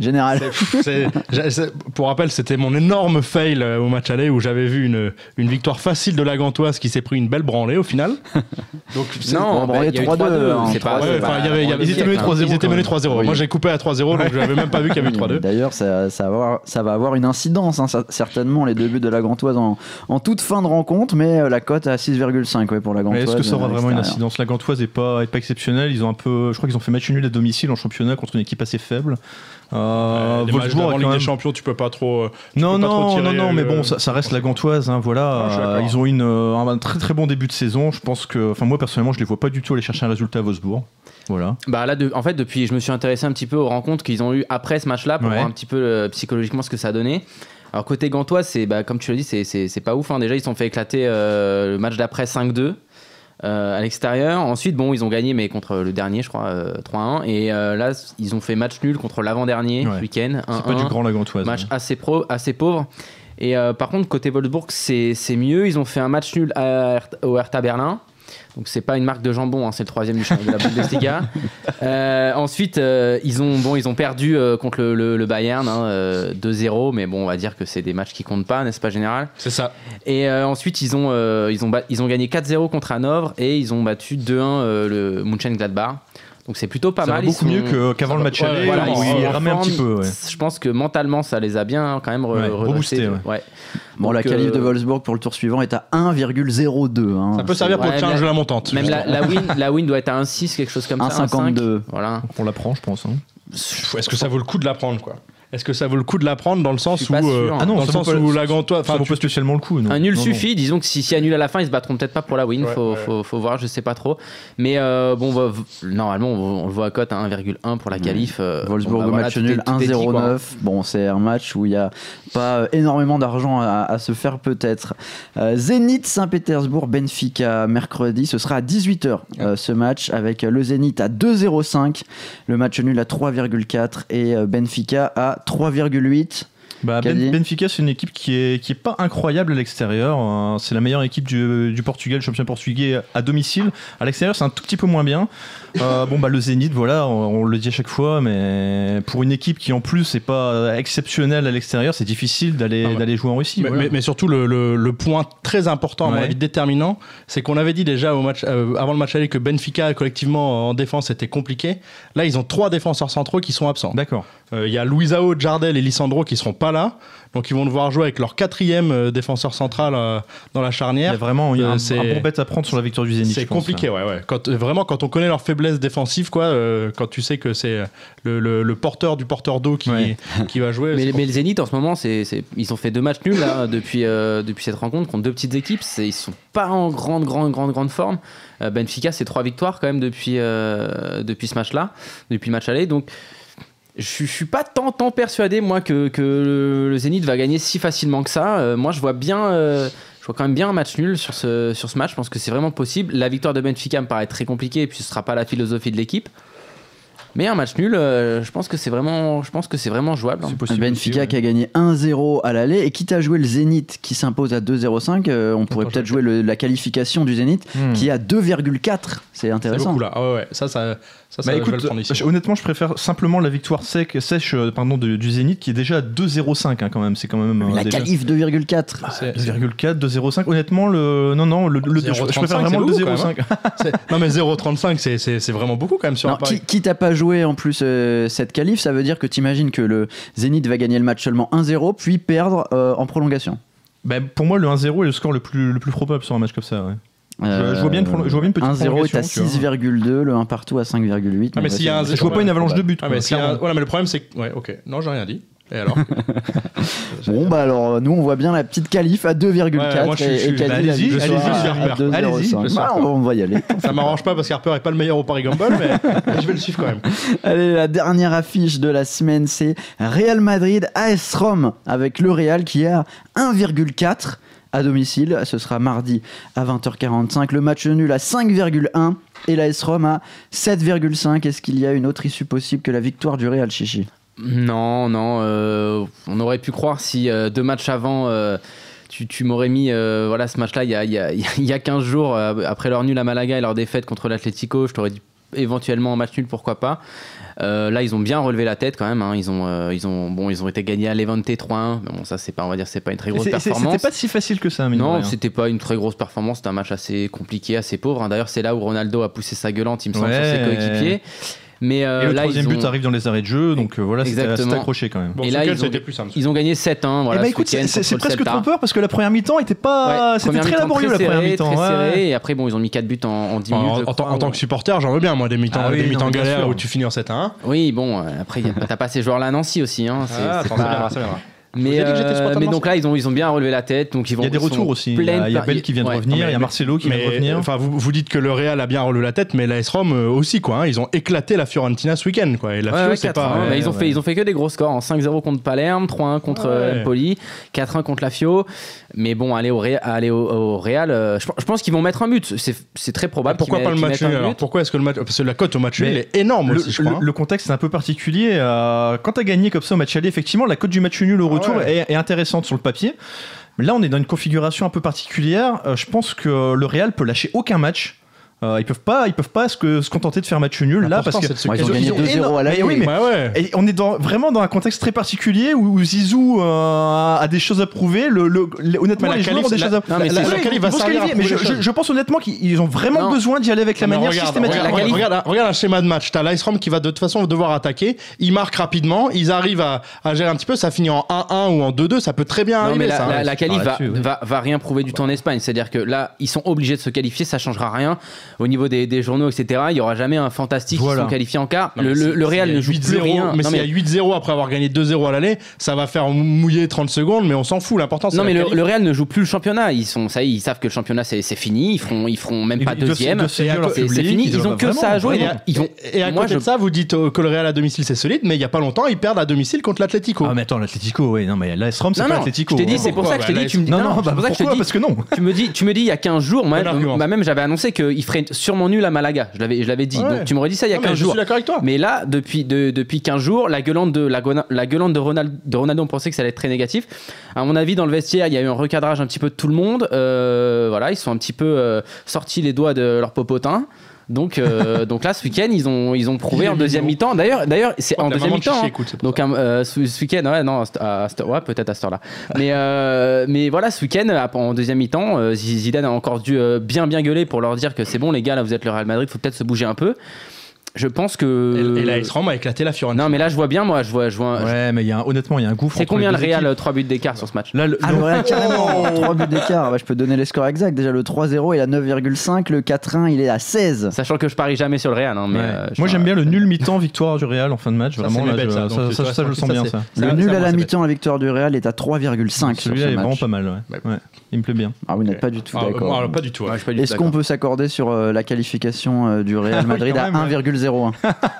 Général. C'est- j'ai- c'est- pour rappel, c'était mon énorme fail euh, au match aller où j'avais vu une, une victoire facile de la Gantoise qui s'est pris une belle branlée au final. Donc, c'est- Non, bah, eu 3-2, 3-2. hein, C'est pas. On ils étaient menés 3-0. Ils étaient menés quand 3-0. Oui. Moi, j'ai coupé à 3-0, donc j'avais même pas vu qu'il y avait eu 3-2. D'ailleurs, ça, ça, va avoir, ça va avoir une incidence, hein, ça- certainement, les deux buts de la Gantoise en, en toute fin de rencontre, mais euh, la cote à 6,5 ouais, pour la Mais Gantoise. est-ce que ça aura euh, vraiment une incidence? La Gantoise est pas, est pas exceptionnelle. Ils ont un peu, je crois qu'ils ont fait match nul à domicile en championnat contre une équipe assez faible. Euh, Euh, les Wolfsburg quand Ligue des Champions, tu peux pas trop. euh, tu Non, peux pas trop non, tirer non, non, mais le- bon, ça, ça reste la Gantoise, hein, voilà. Ah, Euh, ils ont une, euh, un, très très bon début de saison. Je pense que, enfin, moi personnellement, je les vois pas du tout aller chercher un résultat à Wolfsburg. Voilà. Bah là, de- en fait, depuis, je me suis intéressé un petit peu aux rencontres qu'ils ont eu après ce match-là pour Ouais. voir un petit peu euh, psychologiquement ce que ça a donné. Alors côté Gantois, c'est bah, comme tu l'as dit, c'est- pas ouf. hein. Déjà, ils se sont fait éclater euh, le match d'après 5-2 euh, à l'extérieur. Ensuite, bon, ils ont gagné, mais contre le dernier, je crois, euh, 3-1. Et euh, là, ils ont fait match nul contre l'avant-dernier Ouais. ce week-end. C'est pas du 1-1. grand la Gantoise. Match hein. assez, pro, assez pauvre. Et euh, par contre, côté Wolfsburg, c'est mieux. Ils ont fait un match nul à au Hertha Berlin. Donc c'est pas une marque de jambon, hein, c'est le troisième du champ- de la Bundesliga. Euh, ensuite, euh, ils ont bon, ils ont perdu euh, contre le, le- le Bayern hein, euh, 2-0, mais bon, on va dire que c'est des matchs qui comptent pas, n'est-ce pas général? C'est ça. Et ensuite, ils ont ils ont ils ont gagné 4-0 contre Hanovre et ils ont battu 2-1 euh, le Mönchengladbach. Donc c'est plutôt pas Ça va mal. ils beaucoup sont- mieux que- qu'avant le match Ouais, aller. voilà, ils en ramait un petit peu. ouais. Je pense que mentalement, ça les a bien quand même Ouais, redressés. reboosté, ouais. Bon, la qualif de euh, Wolfsburg pour le tour suivant est à 1,02. hein. Ça peut servir pour Ouais, le challenge de la montante. Même la, la win, la win doit être à 1,6, quelque chose comme ça. 1,52. 1,5. Voilà. On l'apprend, je pense. hein. Est-ce que ça vaut le coup de la prendre quoi? Est-ce que ça vaut le coup de la prendre dans le sens où euh. Ah non, dans le ça sens vaut pas- où la gantoise enfin vaut tu- pas spécialement le coup. non. Un nul Non, non. suffit. Disons que si, si annule à la fin, ils se battront peut-être pas pour la win. Ouais, faut, ouais. Faut, faut voir, je sais pas trop. Mais euh, bon, va- normalement, on, le voit à cote à 1,1 pour la qualif. euh, Wolfsburg bon, bah, au voilà, match nul tout est dit, quoi. 1-0-9. Bon, c'est un match où il n'y a pas euh, énormément d'argent à, à se faire peut-être. Euh, Zénith Saint-Pétersbourg, Benfica, mercredi, ce sera à 18h euh, ce match avec le Zénith à 2-0-5, le match nul à 3,4 et euh, Benfica à 3,8. Bah, Ben- Benfica, c'est une équipe qui est, qui est pas incroyable à l'extérieur. Euh, C'est la meilleure équipe du, du Portugal, champion portugais à domicile. À l'extérieur, c'est un tout petit peu moins bien. Euh, bon, bah, le Zénith, voilà, on, on le dit à chaque fois, mais pour une équipe qui en plus n'est pas exceptionnelle à l'extérieur, c'est difficile d'aller Ah ouais. jouer en Russie. Mais, voilà. mais- mais surtout, le, le- le point très important, à mon Ouais. avis déterminant, c'est qu'on avait dit déjà au match, euh, avant le match aller que Benfica, collectivement en défense, était compliqué. Là, ils ont trois défenseurs centraux qui sont absents. D'accord. Euh, Il y a Luisao, Jardel et Lisandro qui seront pas là. Donc, ils vont devoir jouer avec leur quatrième euh, défenseur central euh, dans la Il y charnière. a vraiment il y a Euh, un, c'est- un bon à prendre sur la victoire du Zénith. C'est compliqué, ouais, ouais. Quand, vraiment, quand on connaît leur faiblesse défensive, quoi, euh, quand tu sais que c'est le, le- le porteur du porteur d'eau qui, Ouais. qui va jouer. Mais, mais le Zénith en ce moment, c'est, ils ont fait deux matchs nuls là, depuis, euh, depuis cette rencontre contre deux petites équipes. Ils sont pas en grande, grande, grande, grande forme. Euh, Benfica, c'est trois victoires quand même depuis, euh, depuis ce match-là, depuis le match aller. Donc, je, je suis pas tant, tant persuadé moi que, le Zénith va gagner si facilement que ça. Euh, moi, je vois bien. euh, je vois quand même bien un match nul sur ce, sur ce match. Je pense que c'est vraiment possible. La victoire de Benfica me paraît très compliquée et puis ce sera pas la philosophie de l'équipe. Mais un match nul, euh, je pense que c'est vraiment, je pense que c'est vraiment jouable. hein. C'est possible Benfica aussi, ouais. qui a gagné 1-0 à l'aller et quitte à jouer le Zénith qui s'impose à 2-0-5, euh, on pourrait peut-être je- jouer le- la qualification du Zénith Hmm. qui est à 2,4. C'est c'est intéressant. beaucoup là. Ah ouais, ouais. Ça, ça, ça, ça Bah je vais écoute, ici. je- honnêtement, je préfère simplement la victoire sec, sèche euh, pardon, de- du Zénith qui est déjà à 2,05 hein, quand même. C'est quand même euh, La déjà- qualif 2,4. C'est- 2,4, 2,05. Honnêtement, le non non, le, le- je, je 0,35, préfère vraiment le beaucoup, 2,05. C'est- non mais 0,35 c'est- c'est c'est vraiment beaucoup quand même sur Non, un pari. qui, quitte à pas jouer en plus euh, cette qualif, ça veut dire que tu imagines que le Zénith va gagner le match seulement 1-0 puis perdre euh, en prolongation. Bah, pour moi, le 1-0 est le score le plus, le plus probable sur un match comme ça. ouais. Euh, je vois bien une je vois bien une petite 1-0 est à prolongation, tu 6,2, le 1 partout à 5,8. Ah, mais a un Je vois pas une avalanche de buts. Ah, quoi, mais, un- voilà, mais le problème c'est que ouais ok non j'ai rien dit. Et alors Bon bah alors nous on voit bien la petite qualif à 2,4 Ouais, moi, je suis- et, je suis- et bah, allez-y, allez-y, je suis Harper. 2,05. Allez-y, je suis Bah, Harper. on va y aller. ça m'arrange pas parce qu'Harper est pas le meilleur au Paris Gamble mais, mais je vais le suivre quand même. Allez, la dernière affiche de la semaine, c'est Real Madrid AS Rome avec le Real qui est à 1,4 à domicile. Ce sera mardi à 20h45. Le match nul à 5,1 et l'AS Rome à 7,5. Est-ce qu'il y a une autre issue possible que la victoire du Real Chichi? Non, non. euh, on aurait pu croire si euh, deux matchs avant, euh, tu, tu m'aurais mis voilà, ce match-là il y a, y, a, il y a 15 jours, après leur nul à Malaga et leur défaite contre l'Atlético. Je t'aurais dit éventuellement un match nul, pourquoi pas. Là, ils ont bien relevé la tête quand même. hein. Ils, ont, ils, ont, bon, ils ont été gagnés à Levante 3-1. Mais Bon, ça, c'est pas, on va dire, c'est pas une très grosse performance. C'était pas si facile que ça, Non, c'était pas une très grosse performance. C'était un match assez compliqué, assez pauvre. hein. D'ailleurs, c'est là où Ronaldo a poussé sa gueulante, il me semble, sur ses coéquipiers. Mais euh, Et le là, troisième ils but ont, arrive dans les arrêts de jeu, donc euh, voilà, c'était accroché quand même. Bon, Et là, ils ont- c'était plus simple. ils ont gagné 7-1. Voilà, eh ben ce écoute, week-end c'est- presque trompeur parce que la première mi-temps était pas. Ouais, C'était très laborieux la première mi-temps. serrée. Et après, bon, ils ont mis 4 buts en, en 10 minutes. En, tant- que supporter, j'en veux bien, moi, des mi-temps Ah des mi-temps galères où tu finis en 7 à 1. Oui, bon, euh, après, t'as pas ces joueurs-là à Nancy aussi. Hein. C'est- Mais, euh, mais donc là, ils ont, ils ont bien relevé la tête. Donc ils vont, Il y a des retours aussi. Il y a, il y a Bell qui vient de Ouais. revenir, il y a Marcelo qui vient de revenir. enfin, vous, vous dites que le Real a bien relevé la tête, mais l'AS Rome euh, aussi, quoi. hein. Ils ont éclaté la Fiorentina ce week-end, quoi. Et la Ouais, Fio, ouais, c'est 4-1. pas. Ouais, ils, ont ouais. fait, ils ont fait que des gros scores. En 5-0 contre Palerme, 3-1 contre euh, Ouais. Empoli, 4-1 contre la Fio. Mais bon, aller au, Ré- aller au, au Real, euh, je, je pense qu'ils vont mettre un but. C'est c'est très probable. Pourquoi pas le match alors? Pourquoi est-ce que le match. Parce que la cote au match nul est énorme Le, aussi, je crois. le- hein. le contexte est un peu particulier. euh, quand tu as gagné comme ça au match aller, effectivement, la cote du match nul au retour ouais. est, est intéressante sur le papier. Mais là, on est dans une configuration un peu particulière. Euh, je pense que le Real peut lâcher aucun match. Euh, ils peuvent pas, ils peuvent pas se, se contenter de faire match nul là parce que Moi, ils ont gagné ont 2-0 énorme- à l'aller. Mais oui, mais- Ouais, ouais. et on est dans, vraiment dans un contexte très particulier où, où Zizou euh, a des choses à prouver. Le, le- le- honnêtement, la les joueurs ont des la- choses à Non, mais la, la la va se mais je, pense honnêtement qu'ils ont vraiment Non. besoin d'y aller avec la manière regarde, systématique. regarde, regarde, regarde un schéma de match. T'as l'Ice qui va de toute façon devoir attaquer. Ils marquent rapidement. Ils arrivent à, à gérer un petit peu. Ça finit en 1-1 ou en 2-2. Ça peut très bien Non, arriver. la, hein. la qualif ouais. va, va rien prouver du tout en Espagne. C'est-à-dire que là, ils sont obligés de se qualifier, ça changera rien. Au niveau des, des journaux, etc., il y aura jamais un fantastique Voilà. qui sont qualifiés en quart. Non, Le, mais le- Real ne joue plus 8-0, rien. Mais Non, s'il y a 8-0 après avoir gagné 2-0 à l'aller, ça va faire mouiller 30 secondes, mais on s'en fout. L'important, c'est Non mais le, Real ne joue plus le championnat. Ils sont ça, y est, ils savent que le championnat c'est c'est fini. Ils feront ils feront même pas deuxième. C'est fini. ils ont que ça à jouer. Et à, côté de ça, vous dites euh, que le Real à domicile c'est solide, mais il y a pas longtemps, ils perdent à domicile contre l'Atlético. Ah mais attends, l'Atlético, oui, non mais la Strom c'est pas l'Atlético. je t'ai dit, c'est pour ça que je Pourquoi dis, tu me dis, Non, non, Parce que non. tu me dis, il y a 15 jours, moi, bah, même j'avais annoncé qu'il ferait sûrement nul à Malaga. Je l'avais, je l'avais dit. Ouais. Donc tu m'aurais dit ça il y a Non, mais 15 je jours. suis d'accord avec toi. Mais là, depuis, de- depuis 15 jours, la gueulante de, la, gueulante- la gueulante de, Ronald, de Ronaldo, on pensait que ça allait être très négatif. À mon avis, dans le vestiaire, il y a eu un recadrage un petit peu de tout le monde. Euh, voilà, ils sont un petit peu euh, sortis les doigts de leur popotin. Donc, euh, donc là, ce week-end, ils ont, ils ont prouvé en deuxième mi-temps. D'ailleurs, d'ailleurs, c'est en ta deuxième mi-temps. hein. Donc un- euh, ce, ce week-end, ouais, non, à à ouais, peut-être à cette heure-là. Mais, euh, mais voilà, ce week-end, en deuxième mi-temps, euh, Zidane a encore dû euh, bien bien gueuler pour leur dire que c'est bon les gars, là vous êtes le Real Madrid, faut peut-être se bouger un peu. Je pense que. Et, et là, il se rend a éclaté la Fiorentina. Non, mais là je vois bien, moi, je vois, je vois. Ouais, mais il y a un- honnêtement, il y a un gouffre. C'est entre combien les le deux Real équipes. 3 buts d'écart sur ce match Là, le, Ah, le- Real, carrément, 3 buts d'écart. Bah, je peux donner les scores exacts. Déjà, le 3-0, il a 9,5. Le 4-1, il est à 16. Sachant que je parie jamais sur le Real, hein, mais. Ouais. euh, je Moi j'aime bien le nul mi-temps victoire du Real en fin de match. Ça, Vraiment, c'est là, mes bêtes, je- ça. ça, Donc, ça, tu vois, ça, je le sens bien ça. Le Ça, nul ça, à la c'est mi-temps, la victoire du Real est à 3,5 sur Celui-là ce est vraiment match. pas mal. Ouais. Ouais. Il me plaît bien. Ah, vous n'êtes pas du tout Ah, d'accord. pas du tout. ouais. Ouais, je suis pas du tout Est-ce qu'on d'accord. peut s'accorder sur euh, la qualification euh, du Real Madrid quand à même, ouais. 1,01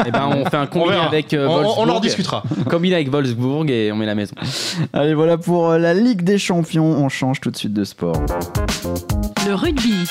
Eh ben, on fait un combiné verra. avec euh, On- on, Wolfsburg. en discutera. Combiné avec Wolfsburg et on met la maison. Allez, voilà pour euh, la Ligue des Champions. On change tout de suite de sport. Le rugby.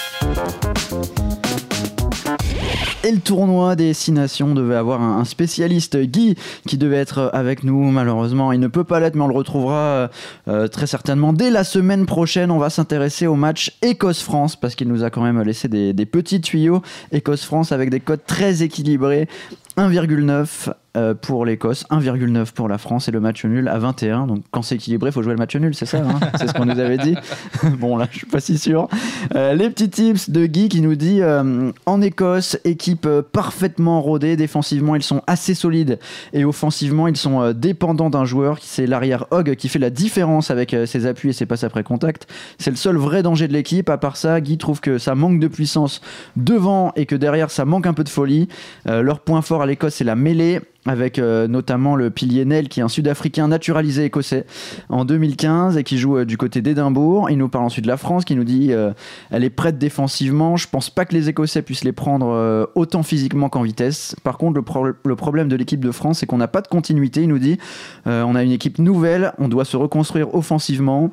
Et le tournoi des Six Nations devait avoir un, spécialiste, Guy, qui devait être avec nous. Malheureusement, il ne peut pas l'être, mais on le retrouvera euh, euh, très certainement dès la semaine prochaine. On va s'intéresser au match Écosse-France, parce qu'il nous a quand même laissé des, des petits tuyaux. Écosse-France avec des codes très équilibrés. 1,9 euh, pour l'Écosse, 1,9 pour la France et le match nul à 21. Donc quand c'est équilibré, il faut jouer le match nul, c'est ça hein C'est ce qu'on nous avait dit. bon là, je suis pas si sûr. Euh, les petits tips de Guy qui nous dit euh, en Écosse, équipe parfaitement rodée. Défensivement, ils sont assez solides et offensivement, ils sont dépendants d'un joueur. C'est l'arrière Hogg qui fait la différence avec ses appuis et ses passes après contact. C'est le seul vrai danger de l'équipe. À part ça, Guy trouve que ça manque de puissance devant et que derrière, ça manque un peu de folie. Leur point fort à l'Écosse, c'est la mêlée avec euh, notamment le pilier Nel qui est un Sud-Africain naturalisé écossais en 2015 et qui joue euh, du côté d'Édimbourg. Il nous parle ensuite de la France qui nous dit euh, elle est prête défensivement. Je pense pas que les Écossais puissent les prendre autant physiquement qu'en vitesse. Par contre, le, le problème de l'équipe de France, c'est qu'on n'a pas de continuité. Il nous dit on a une équipe nouvelle, on doit se reconstruire offensivement.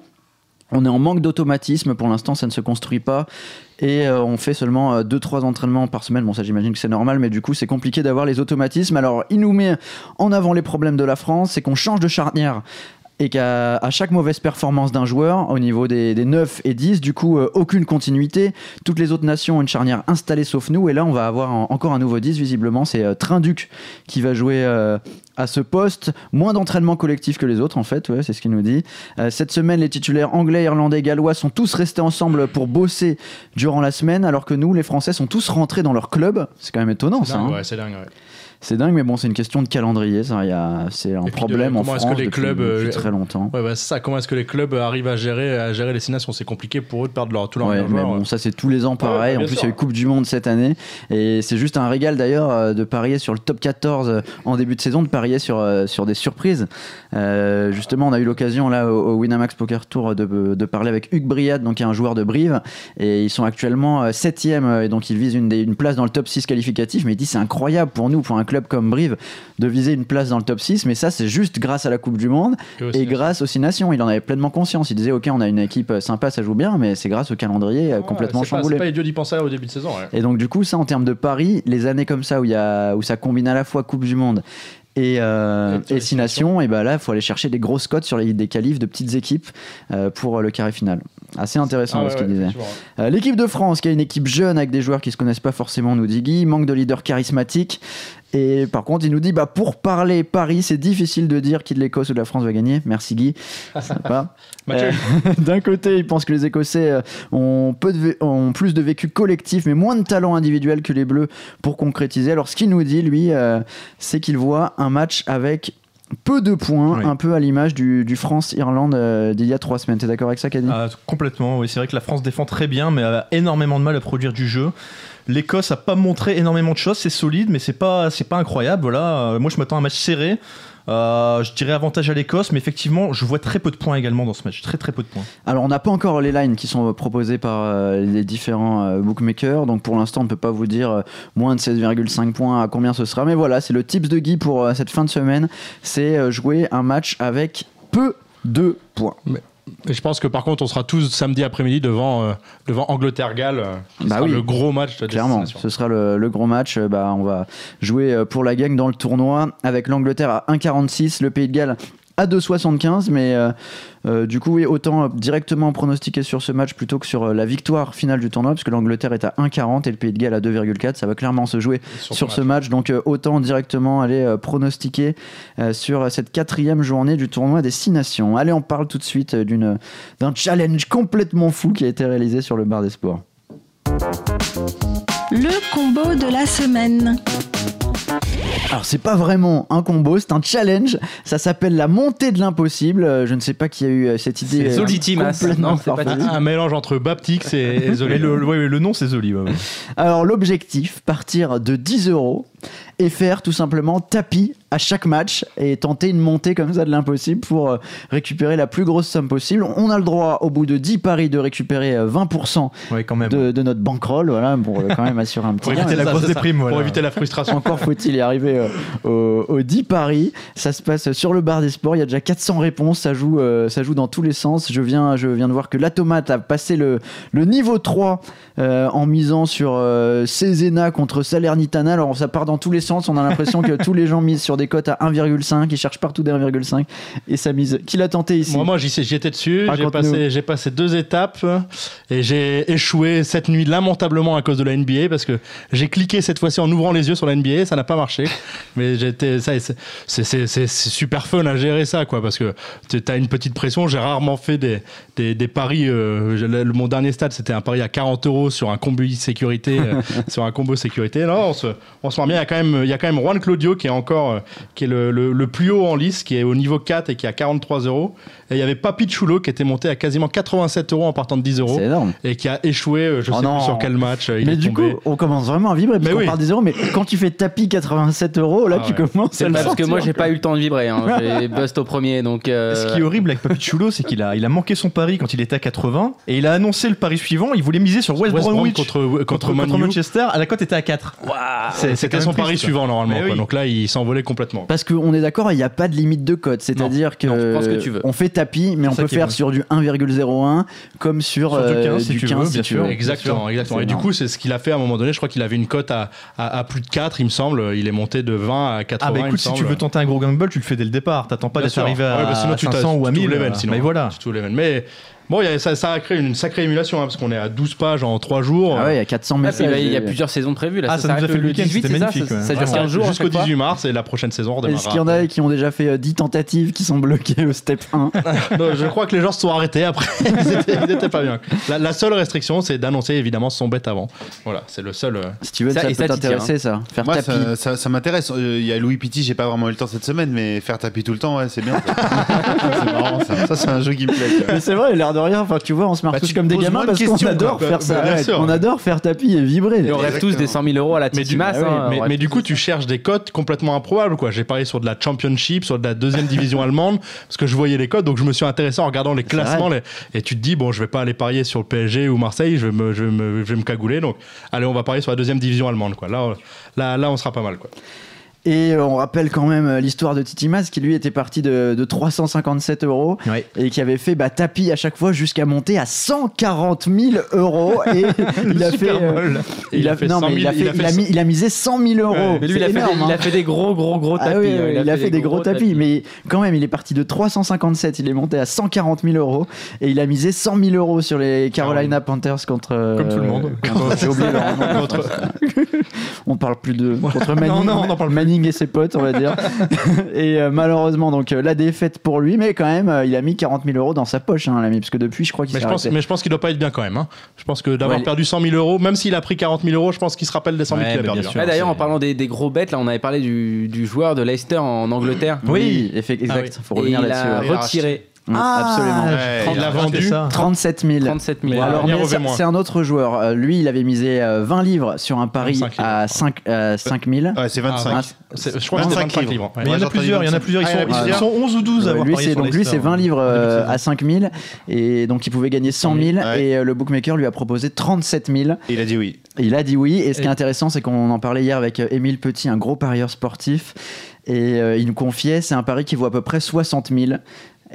On est en manque d'automatisme, pour l'instant ça ne se construit pas et euh, on fait seulement 2-3 entraînements par semaine. Bon ça j'imagine que c'est normal mais du coup c'est compliqué d'avoir les automatismes. Alors il nous met en avant les problèmes de la France, c'est qu'on change de charnière et qu'à à chaque mauvaise performance d'un joueur, au niveau des, des 9 et 10, du coup, euh, aucune continuité. Toutes les autres nations ont une charnière installée sauf nous. Et là, on va avoir en- encore un nouveau 10, visiblement. C'est euh, Trinduc qui va jouer euh, à ce poste. Moins d'entraînement collectif que les autres, en fait. Ouais, c'est ce qu'il nous dit. Euh, cette semaine, les titulaires anglais, irlandais, gallois sont tous restés ensemble pour bosser durant la semaine, alors que nous, les Français, sont tous rentrés dans leur club. C'est quand même étonnant, ça. dingue, hein. ouais, c'est dingue. ouais. C'est dingue, mais bon, c'est une question de calendrier. ça. Il y a- C'est un puis de- problème en comment est-ce France que les depuis- clubs, depuis euh, très longtemps. Ouais, bah, c'est ça. Comment est-ce que les clubs arrivent à gérer, à gérer les nations C'est compliqué pour eux de perdre leur, tous leurs Ouais, mais bon, ça c'est tous les ans pareil. ouais, en plus, sûr. il y a eu Coupe du Monde cette année. Et c'est juste un régal d'ailleurs euh, de parier sur le top 14 euh, en début de saison, de parier sur, euh, sur des surprises. Euh, justement, on a eu l'occasion là au, au Winamax Poker Tour de, de parler avec Hugues Briade, donc qui est un joueur de Brive. Et ils sont actuellement 7 et donc ils visent une, place dans le top 6 qualificatif. Mais il dit c'est incroyable pour nous, pour un club comme Brive, de viser une place dans le top 6. Mais ça, c'est juste grâce à la Coupe du Monde et grâce aux Six Nations. Il en avait pleinement conscience. Il disait ok, on a une équipe sympa, ça joue bien, mais c'est grâce au calendrier euh, Ouais, complètement chamboulé. C'est pas idiot d'y penser au début de saison. ouais. Et donc du coup, ça en termes de paris, les années comme ça où, y a, où ça combine à la fois Coupe du Monde et, euh, Et Six Nations. Et bah là, il faut aller chercher des grosses cotes sur les, des qualifs de petites équipes euh, pour le carré final. Assez intéressant Ah ouais, ce qu'il ouais, disait. Euh, L'équipe de France, qui a une équipe jeune avec des joueurs qui se connaissent pas forcément, nous dit Guy, manque de leader charismatique. Et par contre, il nous dit bah, pour parler Paris, c'est difficile de dire qui de l'Écosse ou de la France va gagner. Merci Guy. Euh, D'un côté, il pense que les Écossais euh, ont, peu de ont plus de vécu collectif, mais moins de talent individuel que les Bleus pour concrétiser. Alors, ce qu'il nous dit, lui, euh, c'est qu'il voit un match avec peu de points, Oui. un peu à l'image du, du France-Irlande euh, d'il y a trois semaines. T'es d'accord avec ça, Caddy Ah, complètement, oui. C'est vrai que la France défend très bien, mais elle a énormément de mal à produire du jeu. L'Écosse a pas montré énormément de choses, c'est solide, mais c'est pas, c'est pas incroyable. Voilà. Euh, Moi, je m'attends à un match serré. Euh, je dirais avantage à l'Écosse, mais effectivement, je vois très peu de points également dans ce match. Très très peu de points. Alors, on n'a pas encore les lines qui sont proposées par euh, les différents euh, bookmakers. Donc, pour l'instant, on ne peut pas vous dire euh, moins de 16,5 points à combien ce sera. Mais voilà, c'est le tips de Guy pour euh, cette fin de semaine. C'est euh, jouer un match avec peu de points. Et je pense que par contre, on sera tous samedi après-midi devant, euh, devant Angleterre-Galles, euh, Bah sera oui. le gros match de Clairement, ce sera le, le gros match. Euh, Bah, on va jouer pour la gang dans le tournoi avec l'Angleterre à 1,46, le Pays de Galles à 2,75. Mais euh, euh, du coup, oui, autant euh, directement pronostiquer sur ce match plutôt que sur la victoire finale du tournoi, parce que l'Angleterre est à 1,40 et le Pays de Galles à 2,4. Ça va clairement se jouer Sur sur, ce match. Donc euh, autant directement aller euh, pronostiquer euh, sur cette quatrième journée du tournoi des Six Nations. Allez, on parle tout de suite d'une d'un challenge complètement fou qui a été réalisé sur le bar des sports. Le combo de la semaine. Alors c'est pas vraiment un combo, c'est un challenge. Ça s'appelle la montée de l'impossible. Euh, Je ne sais pas qui a eu euh, cette idée. C'est euh, Zolitimas. complètement Non, c'est pas farfelue. Un, un mélange entre Baptix et, et Zoli. Le, le- ouais, le nom, c'est Zoli. ouais, ouais. Alors l'objectif, partir de 10 euros et faire tout simplement tapis à chaque match et tenter une montée comme ça de l'impossible pour euh, récupérer la plus grosse somme possible. On a le droit au bout de 10 paris de récupérer euh, 20% Ouais, quand même. de, de notre bankroll, voilà, pour euh, quand même assurer un petit Pour éviter la grosse déprime, voilà. Pour éviter la frustration. Encore faut-il y arriver euh, au, au 10 paris. Ça se passe sur le bar des sports. Il y a déjà 400 réponses. Ça joue, euh, ça joue dans tous les sens. Je viens, je viens de voir que la tomate a passé le, le niveau 3 euh, en misant sur euh, Cesena contre Salernitana. Alors ça part dans tous les sens. On a l'impression que tous les gens misent sur des cotes à 1,5. Ils cherchent partout des 1,5. Et ça mise. Qui l'a tenté ici Moi, moi j'y sais- j'y étais dessus. J'ai passé, j'ai passé deux étapes et j'ai échoué cette nuit lamentablement à cause de la NBA parce que j'ai cliqué cette fois-ci en ouvrant les yeux sur la NBA, ça n'a pas marché. Mais j'étais, ça, c'est, super fun à gérer ça, quoi, parce que tu as une petite pression. J'ai rarement fait des, des, des paris. euh, mon dernier stade, c'était un pari à 40 euros sur un combo sécurité, euh, sur un combo sécurité. Non, on se, on se marre bien. Il y a quand même, il y a quand même Juan Claudio qui est encore, euh, qui est le, le, le plus haut en lice, qui est au niveau 4 et qui a 43 euros. Et il y avait Papi Chulo qui était monté à quasiment 87 euros en partant de 10 euros C'est énorme. et qui a échoué, euh, je Oh sais non. plus sur quel match. euh, il mais est du tombé. coup, on commence vraiment à vibrer parce Mais qu'on oui. parle des euros. Mais quand tu fais tapis 87 euros, là Ah tu ouais. commences à C'est le pas parce que moi j'ai pas eu le temps de vibrer. Hein. J'ai bust au premier donc. euh, Ce qui est horrible avec Papichulo, c'est qu'il a, il a manqué son pari quand il était à 80 et il a annoncé le pari suivant. Il voulait miser sur West, West Brom Bromwich contre, contre, Man U. Manchester. À la cote était à 4. C'est- c'est C'était son pari suivant normalement. Mais quoi. oui. Donc là, il s'envolait complètement. Parce qu'on est d'accord, il n'y a pas de limite de code. C'est-à-dire que, on fait tapis, mais on peut faire bon. sur du 1,01 comme sur, Sur du euh, 15, si tu veux, bien sûr. Exactement, exactement. Et du coup, c'est ce qu'il a fait à un moment donné. Je crois qu'il avait une cote à, à, à plus de 4, il me semble. Il est monté de 20 à 80. Ah bah il me écoute, si tu veux tenter un gros gamble, tu le fais dès le départ. T'attends pas d'être arrivé à, Ouais, bah sinon, tu t'as- 500 ou à tu t'ouvres 1000. les veines, sinon. Mais voilà. Tu. Mais bon, y a- ça, ça a créé une sacrée émulation hein, parce qu'on est à 12 pages en 3 jours. Ah ouais, il y a 400 ah, puis, messages. bah, il y a plusieurs saisons prévues là. Ah, ça nous a fait le week-end, 18, c'était ça magnifique, Ça, ça dure Voilà, 15 jours. à Jusqu'au chaque fois 18 mars et la prochaine saison redémarrera. Est-ce qu'il y en a qui ont déjà fait euh, 10 tentatives qui sont bloquées au step 1 Non, je crois que les gens se sont arrêtés après. ils, étaient, ils étaient pas bien. La, la seule restriction, c'est d'annoncer évidemment son bet avant. Voilà, c'est le seul. euh, Ça- ça, et peut ça t'y t'intéresser ça Faire Moi, tapis. ça, ça- ça m'intéresse. Euh, Il y a Louis Pitti, j'ai pas vraiment eu le temps cette semaine, mais faire tapis tout le temps, ouais, c'est bien. c'est marrant, ça. Ça, c'est un jeu qui me plaît. tu. Mais c'est vrai, l'air de rien, enfin tu vois, on se marre Bah, tous comme des gamins parce qu'on adore quoi. faire Bah, ça. sûr. On adore faire tapis et vibrer. Et on rêve tous des 100 000 euros à la Mais du, Titimas. Ouais, hein, mais, du coup, tu cherches des cotes complètement improbables. quoi. J'ai parié sur de la Championship, sur de la deuxième division allemande, parce que je voyais les cotes, donc je me suis intéressé en regardant les classements. les- et tu te dis, bon, je vais pas aller parier sur le PSG ou Marseille, je vais me, je vais me, je vais me cagouler. Donc, allez, on va parier sur la deuxième division allemande. Quoi. Là, on- là, là, on sera pas mal. Quoi. Et on rappelle quand même euh, l'histoire de Titi Mas qui lui était parti de, de 357 euros et qui avait fait bah, tapis à chaque fois jusqu'à monter à 140 000 euros. Et il a fait. Euh, il, a, fait non, 100 000, mais il a, fait- il fait misé 100 000 euros. Ouais. Mais lui, il a, fait, énorme, des, il a hein. fait des gros, gros, gros Ah tapis. oui, ouais, oui, il a fait des gros tapis, mais quand même, il est parti de 357, il est monté à 140 000 euros et il a misé 100 000 euros sur les Carolina Panthers contre. euh, Comme tout le monde. contre- J'ai oublié leur nom. On parle plus de contre Non, non, on en parle plus. Manning et ses potes, on va dire. et euh, malheureusement, donc euh, la défaite pour lui, mais quand même, euh, il a mis 40 000 euros dans sa poche, hein, l'ami, parce que depuis, je crois qu'il Mais s'est je pense, mais je pense qu'il doit pas être bien quand même. hein. Je pense que d'avoir Ouais. perdu 100 000 euros, même s'il a pris 40 000 euros, je pense qu'il se rappelle des 100 000 Ouais, qu'il a perdu. hein. D'ailleurs, en parlant des, des gros bêtes, là, on avait parlé du, du joueur de Leicester en Angleterre. Oui, exact. oui. Faut revenir il là-dessus. a ouais. Il a retiré Ah, absolument. Ouais, Il a vendu. ça. 37 000. 37 000. Mais Alors, c'est un autre joueur. Euh, lui, il avait misé euh, 20 livres sur un pari 25 livres. à 5, euh, 5 000. Ouais, c'est 25. Ah, C'est- Je crois que c'était 25 25 livres. ouais. Mais il y en a plusieurs, il y en a plusieurs. Ils Ah, il y en a sont, ils sont 11 ou 12 à Ouais, avoir lui, parié c'est sur donc lui, c'est 20 hein. livres euh, saison. à 5 000 et donc il pouvait gagner 100 000 Ouais. et euh, le bookmaker lui a proposé 37 000 Et il a dit oui. il a dit oui et ce qui est intéressant c'est qu'on en parlait hier avec euh, Émile Petit un gros parieur sportif et euh, il nous confiait c'est un pari qui vaut à peu près 60 000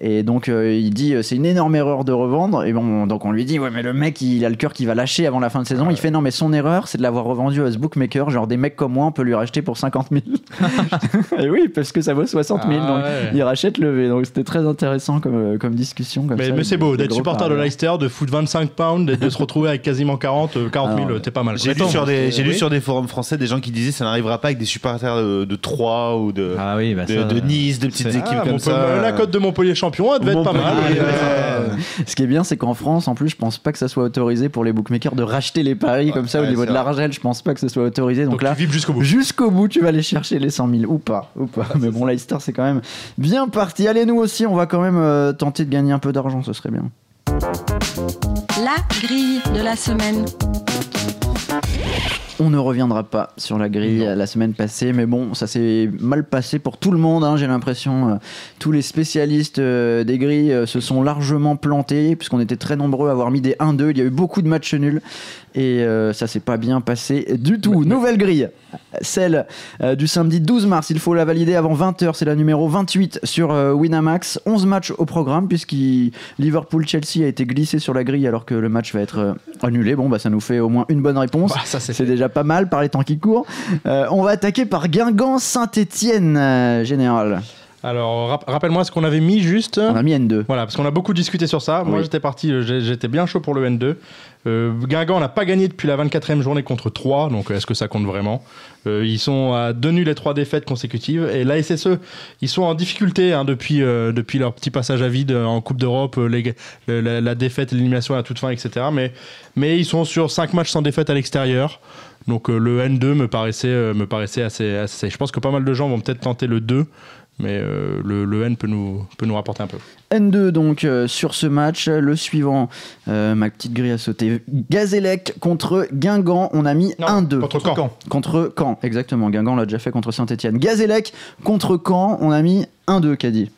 et donc euh, il dit euh, c'est une énorme erreur de revendre et bon donc on lui dit ouais mais le mec il a le cœur qui va lâcher avant la fin de saison il fait non mais son erreur c'est de l'avoir revendu à ce bookmaker genre des mecs comme moi on peut lui racheter pour 50 000 et oui parce que ça vaut 60 000 Ah donc ouais. il rachète le V. Donc c'était très intéressant comme, euh, comme discussion. Comme Mais, mais c'est beau d'être supporter de. Leicester, de foutre 25 pounds et de se retrouver avec quasiment 40, euh, 40 000, Ah ouais. t'es pas mal. J'ai lu, sur des, j'ai lu oui. sur des forums français des gens qui disaient ça n'arrivera pas avec des supporters de, de Troyes ou de, Ah oui, bah de, ça, de Nice, de petites équipes Ah, comme ça. La cote de Montpellier champion, elle devait être pas mal. Montpellier, Ouais. ouais. Ce qui est bien, c'est qu'en France, en plus, je pense pas que ça soit autorisé pour les bookmakers de racheter les paris comme ça au niveau de l'argent. Je pense pas que ce soit autorisé. Donc, Donc là, tu vibres jusqu'au bout. jusqu'au bout, tu vas aller chercher les 100 000 ou pas, ou pas. Mais bon, Leicester, c'est quand même bien parti. Allez, nous aussi, on va quand même euh, tenter de gagner un peu d'argent. Ce serait bien. La grille de la semaine. On ne reviendra pas sur la grille la semaine passée, mais bon, ça s'est mal passé pour tout le monde. hein, J'ai l'impression, euh, tous les spécialistes euh, des grilles euh, se sont largement plantés, puisqu'on était très nombreux à avoir mis des 1-2. Il y a eu beaucoup de matchs nuls, et euh, ça s'est pas bien passé du tout. Nouvelle grille, celle euh, du samedi 12 mars. Il faut la valider avant 20h. C'est la numéro 28 sur euh, Winamax. 11 matchs au programme, puisqu'il Liverpool-Chelsea a été glissé sur la grille alors que le match va être euh, annulé. Bon, bah ça nous fait au moins une bonne réponse. Bah, ça, c'est déjà pas mal par les temps qui courent. On va attaquer par Guingamp Saint-Étienne général. Alors, rap- rappelle-moi ce qu'on avait mis juste. On a mis N2. Voilà, parce qu'on a beaucoup discuté sur ça. Moi, Oui. j'étais parti, euh, j'ai- j'étais bien chaud pour le N2. Euh, Guingamp n'a pas gagné depuis la 24e journée contre 3, donc euh, est-ce que ça compte vraiment? Euh, Ils sont à deux nuls et trois défaites consécutives. Et la SSE, ils sont en difficulté hein, depuis, euh, depuis leur petit passage à vide euh, en Coupe d'Europe, euh, les- le- la, la défaite, l'élimination à toute fin, etc. Mais, mais ils sont sur 5 matchs sans défaite à l'extérieur. Donc euh, le N2 me paraissait, euh, me paraissait assez, assez. Je pense que pas mal de gens vont peut-être tenter le 2. Mais euh, le, le N peut nous, peut nous rapporter un peu. N2 donc euh, sur ce match. Le suivant, euh, ma petite grille à sauter. Gazélec contre Guingamp. On a mis Non, 1-2. contre Caen. Contre Caen, exactement. Guingamp l'a déjà fait contre Saint-Etienne. Gazélec contre Caen. On a mis 1-2, Caddy.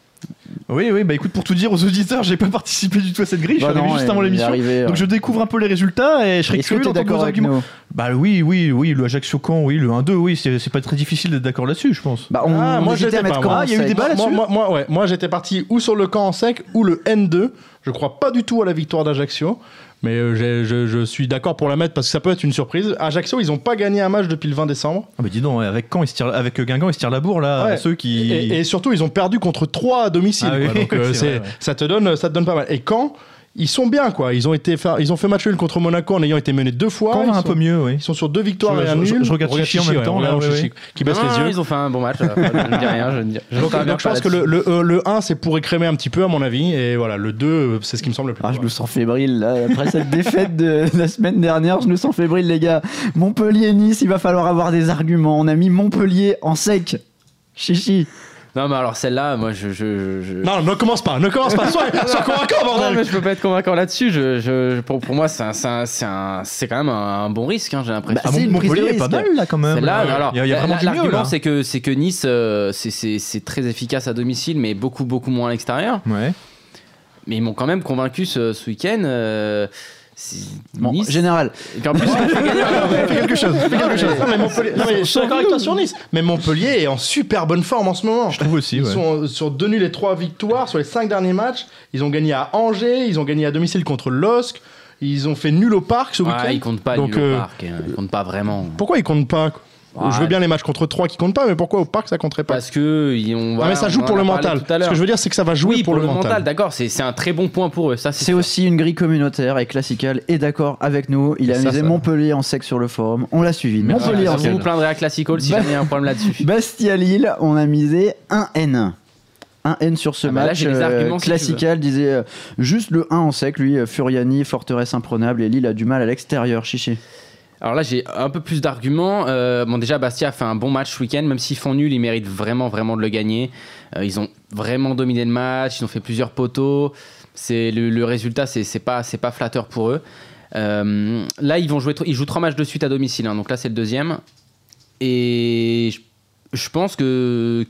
Oui, oui, bah écoute, pour tout dire aux auditeurs, j'ai pas participé du tout à cette grille, je suis Bah arrivé non, juste avant l'émission. Donc je découvre un peu les résultats et je serais Est-ce que curieux tu es d'entendre d'accord vos avec arguments. nous Bah oui, oui, oui, le Ajaccio Caen, oui, le 1-2, oui, c'est pas très difficile d'être d'accord là-dessus, je pense. bah, on, Ah, on moi, hésitait j'étais à mettre pas, Caen moi. en Ah, il y a eu sec. des balles moi, là-dessus moi, moi, ouais, moi j'étais parti ou sur le camp en sec ou le N2. Je crois pas du tout à la victoire d'Ajaccio. Mais euh, je, je suis d'accord pour la mettre parce que ça peut être une surprise. Ajaccio, ils ont pas gagné un match depuis le 20 décembre. Ah bah dis donc, avec Caen, ils se tirent, avec Guingamp, ils se tirent la bourre là, Ouais. ceux qui. Et, et surtout, ils ont perdu contre 3 à domicile. Ah quoi. Donc, euh, vrai, ouais. ça, te donne, ça te donne pas mal. Et quand ils sont bien, quoi. Ils ont, été fa- ils ont fait match nul contre Monaco en ayant été menés deux fois. Caen ils un sont- peu mieux, oui. Ils sont sur deux victoires Je- et un je- nul. je regarde Chichi en même temps, on là, ouais, ouais. qui baisse Non, les yeux. Ils ont fait un bon match. euh, je ne dis rien. Je, ne dis- je Donc, donc je pense que le, le, euh, le 1, c'est pour écrémer un petit peu, à mon avis. Et voilà, le 2, c'est ce qui me semble le plus. Ah, je me sens fébrile là. après cette défaite de la semaine dernière. Je me sens fébrile, les gars. Montpellier-Nice, il va falloir avoir des arguments. On a mis Montpellier en sec. Chichi. Non, mais alors celle-là, moi, je. je, je- Non, ne commence pas, ne commence pas. Sois, sois convaincant, Non, bordel. mais je peux pas être convaincant là-dessus. Je, je, pour, pour moi, c'est quand même un, un bon risque, hein, j'ai l'impression. Bah, Ah, c'est une prise de Montpellier est pas mal là quand même. Celle-là, Ouais. alors, il y a, il y a vraiment mieux l'argument, là. c'est que, c'est que Nice, euh, c'est- c'est c'est très efficace à domicile, mais beaucoup, beaucoup moins à l'extérieur. Ouais. Mais ils m'ont quand même convaincu ce, ce week-end. euh, Bon, Nice. général. Et puis en plus, Fais quelque chose, fais quelque chose. Non, mais Montpellier, non, mais je suis d'accord avec toi sur Nice. Mais Montpellier est en super bonne forme en ce moment. Je trouve aussi, Ils ouais. sont sur deux nuls et trois victoires sur les cinq derniers matchs. Ils ont gagné à Angers, ils ont gagné à domicile contre LOSC, ils ont fait nul au parc ce Ouais, week-end. ils comptent pas Donc, nul au euh, parc, hein. Ils comptent pas vraiment. Pourquoi ils comptent pas Ouais. Je veux bien les matchs contre 3 qui comptent pas, mais pourquoi au parc ça compterait pas Parce que ils ont. Non, voilà, mais ça on joue pour a le mental. Ce que je veux dire, c'est que ça va jouer Oui, pour, le mental. d'accord, c'est un très bon point pour eux. Ça, c'est aussi une grille communautaire et Classical est d'accord avec nous. Il Et a ça- Montpellier en sec sur le forum. On l'a suivi. Montpellier Ouais, en Vous sec. vous plaindrez à Classical si jamais il y a un problème là-dessus. Bastia-Lille, on a misé un N. Un N sur ce Ah bah là, match. Euh, si. Classical disait euh, juste le 1 en sec, lui, euh, Furiani, forteresse imprenable et Lille a du mal à l'extérieur. Chichi. Alors là, j'ai un peu plus d'arguments. Euh, bon, déjà, Bastia a fait un bon match ce week-end. Même s'ils font nul, ils méritent vraiment, vraiment de le gagner. Euh, ils ont vraiment dominé le match. Ils ont fait plusieurs poteaux. C'est le, résultat, c'est pas, c'est pas flatteur pour eux. Euh, là, ils vont jouer, ils jouent trois matchs de suite à domicile. hein. donc là, c'est le deuxième. Et je, pense que-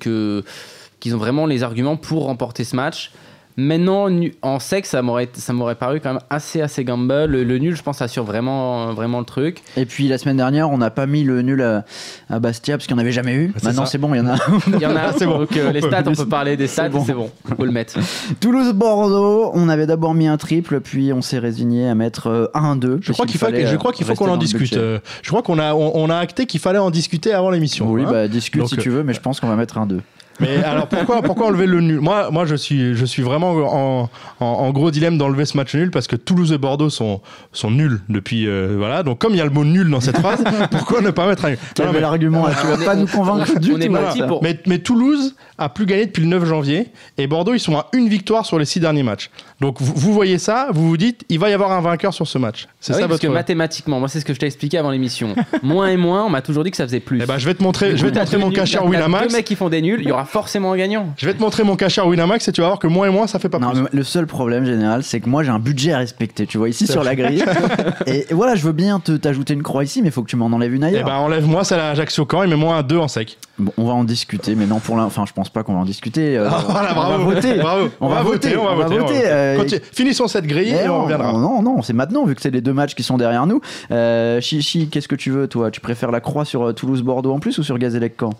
qu'ils ont vraiment les arguments pour remporter ce match. Maintenant, en sec, ça m'aurait ça m'aurait paru quand même assez assez gamble. Le, le nul, je pense, assure vraiment vraiment le truc. Et puis la semaine dernière, on n'a pas mis le nul à, à Bastia parce qu'il n'y en avait jamais eu. C'est Maintenant, c'est bon, il y en a. Il y en a, C'est bon. Donc euh, les stats, on C'est peut parler des stats, bon. c'est bon. On peut le mettre. Toulouse-Bordeaux, on avait d'abord mis un triple, puis on s'est résigné à mettre euh, 1-2. Je crois qu'il faut, je crois qu'il faut qu'on en discute. Euh, Je crois qu'on a, on, on a acté qu'il fallait en discuter avant l'émission. Oui, hein. bah discute Donc, si tu veux, mais je pense qu'on va mettre un 2. Mais alors pourquoi, pourquoi enlever le nul? Moi, moi, je suis, je suis vraiment en, en, en gros dilemme d'enlever ce match nul parce que Toulouse et Bordeaux sont, sont nuls depuis. euh, voilà. Donc comme il y a le mot nul dans cette phrase, pourquoi ne pas mettre un nul l'argument, là, tu vas pas nous convaincre du tout. Mais, mais Toulouse a plus gagné depuis le 9 janvier et Bordeaux ils sont à une victoire sur les six derniers matchs. Donc vous, vous voyez ça, vous vous dites il va y avoir un vainqueur sur ce match. C'est Ah oui, ça parce que mathématiquement, moi c'est ce que je t'ai expliqué avant l'émission. moins et moins, on m'a toujours dit que ça faisait plus. Eh ben, je vais te montrer, je vais te montrer mon t'as Winamax. Deux mecs qui font des nuls, il y aura forcément un gagnant. Je vais te montrer mon cacheur Winamax et tu vas voir que moins et moins ça fait pas Non, plus. mais le seul problème général, c'est que moi j'ai un budget à respecter, tu vois, ici sur la grille. et, voilà, je veux bien te t'ajouter une croix ici, mais il faut que tu m'en enlèves une Eh ailleurs. ben enlève-moi celle à Ajaccio Caen et mets-moi un 2 en sec. Bon, on va en discuter, mais non, pour l'instant, enfin, je pense pas qu'on va en discuter. euh, Ah, voilà, on bravo. va voter. Bravo. On va voter, on va voter, euh. Finissons cette grille Mais et on non, reviendra. Non, non, non, c'est maintenant, vu que c'est les deux matchs qui sont derrière nous. Euh, Chichi, qu'est-ce que tu veux, toi? Tu préfères la croix sur euh, Toulouse-Bordeaux en plus ou sur Gazélec-Caen?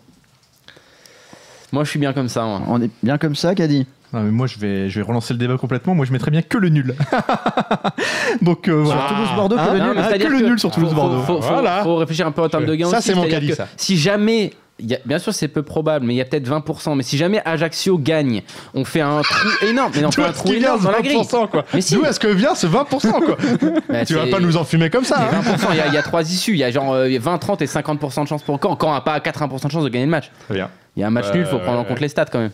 Moi je suis bien comme ça. moi. On est bien comme ça, Caddy Non, mais moi, je vais, je vais relancer le débat complètement. Moi, je mettrais bien que le nul. Donc, euh, voilà. Sur Toulouse-Bordeaux, Hein que le Non, nul mais Ah, c'est-à-dire que le nul sur Toulouse-Bordeaux. Faut, faut- faut- Voilà. faut réfléchir un peu en termes de gains Ça, aussi, c'est mon c'est-à-dire caddie, que ça. Si jamais, il y a- bien sûr c'est peu probable, mais il y a peut-être 20%, mais si jamais Ajaccio gagne, on fait un trou énorme, mais on fait D'où un est-ce trou qu'il vient énorme ce dans la grille. 20% quoi Mais si. D'où est-ce que vient ce 20% quoi Bah, Tu vas c'est- pas nous enfumer comme ça. Hein 20%, il y, a- il y a trois issues. Il y a genre euh, 20, 30 et 50% de chance pour Caen. Caen n'a pas 80% de chance de gagner le match. Très bien. Il y a un match Euh, nul, il faut prendre en compte ouais. les stats quand même.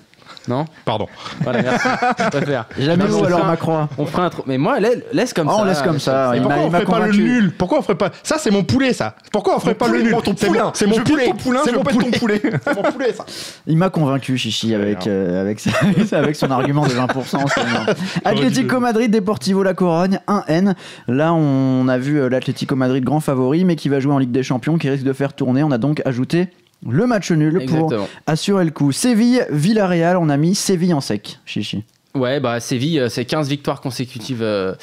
Non? Pardon. Voilà, merci. Je préfère. Jamais on alors fera un- ma croix On fera un trou. Mais moi, laisse, comme Ah, ça. on laisse comme ça. Et pourquoi on ferait pas le nul? Pourquoi on ferait pas Ça c'est mon poulet ça. Pourquoi on ferait pas le nul C'est mon- poulet. C'est je mon poulet. C'est mon poulet ça. Il m'a convaincu, Chichi, avec, euh, avec, sa- avec son argument de 20%. c'est énorme. Atlético Madrid, Deportivo La Corogne, 1N. Là, on a vu euh, l'Atlético Madrid grand favori, mais qui va jouer en Ligue des Champions, qui risque de faire tourner. On a donc ajouté le match nul pour assurer le coup. Séville, Villarreal, on a mis Séville en sec, Chichi. Ouais, bah Séville, euh, c'est 15 victoires consécutives euh,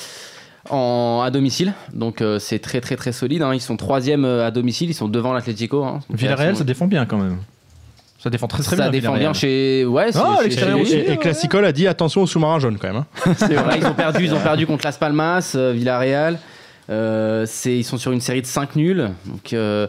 en, à domicile. Donc euh, c'est très très très solide. hein. Ils sont troisième euh, à domicile, ils sont devant l'Atlético. Hein. Villarreal, ça défend bien quand même. Ça défend très très ça bien. défend Villarreal. bien chez. Ouais, c'est Ah, à chez-. Et, et Classicol a dit attention au sous-marin jaune quand même. hein. C'est vrai, ils ont perdu, ils ont perdu contre Las Palmas, euh, Villarreal. Euh, ils sont sur une série de 5 nuls. Donc euh,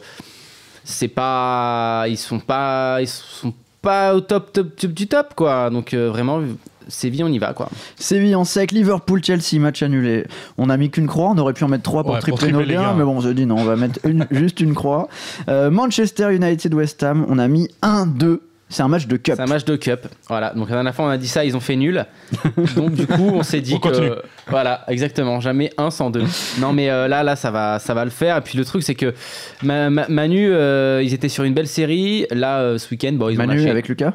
c'est pas, ils sont pas, ils sont pas au top, top, top du top quoi. Donc euh, vraiment, Séville, on y va quoi. Séville en sec, Liverpool, Chelsea, match annulé. On a mis qu'une croix, on aurait pu en mettre trois pour Ouais, tripler nos gains, mais bon, on s'est dit non, on va mettre une- juste une croix. Euh, Manchester United, West Ham, on a mis 1-2. C'est un match de cup. C'est un match de cup. Voilà. Donc la dernière fois on a dit ça, ils ont fait nul. Donc du coup on s'est dit On continue. que voilà, exactement, jamais un sans deux. Non mais euh, là là ça va ça va le faire. Et puis le truc c'est que Ma- Ma- Manu euh, ils étaient sur une belle série. Là euh, ce week-end bon ils ont Manu lâché. avec Lucas?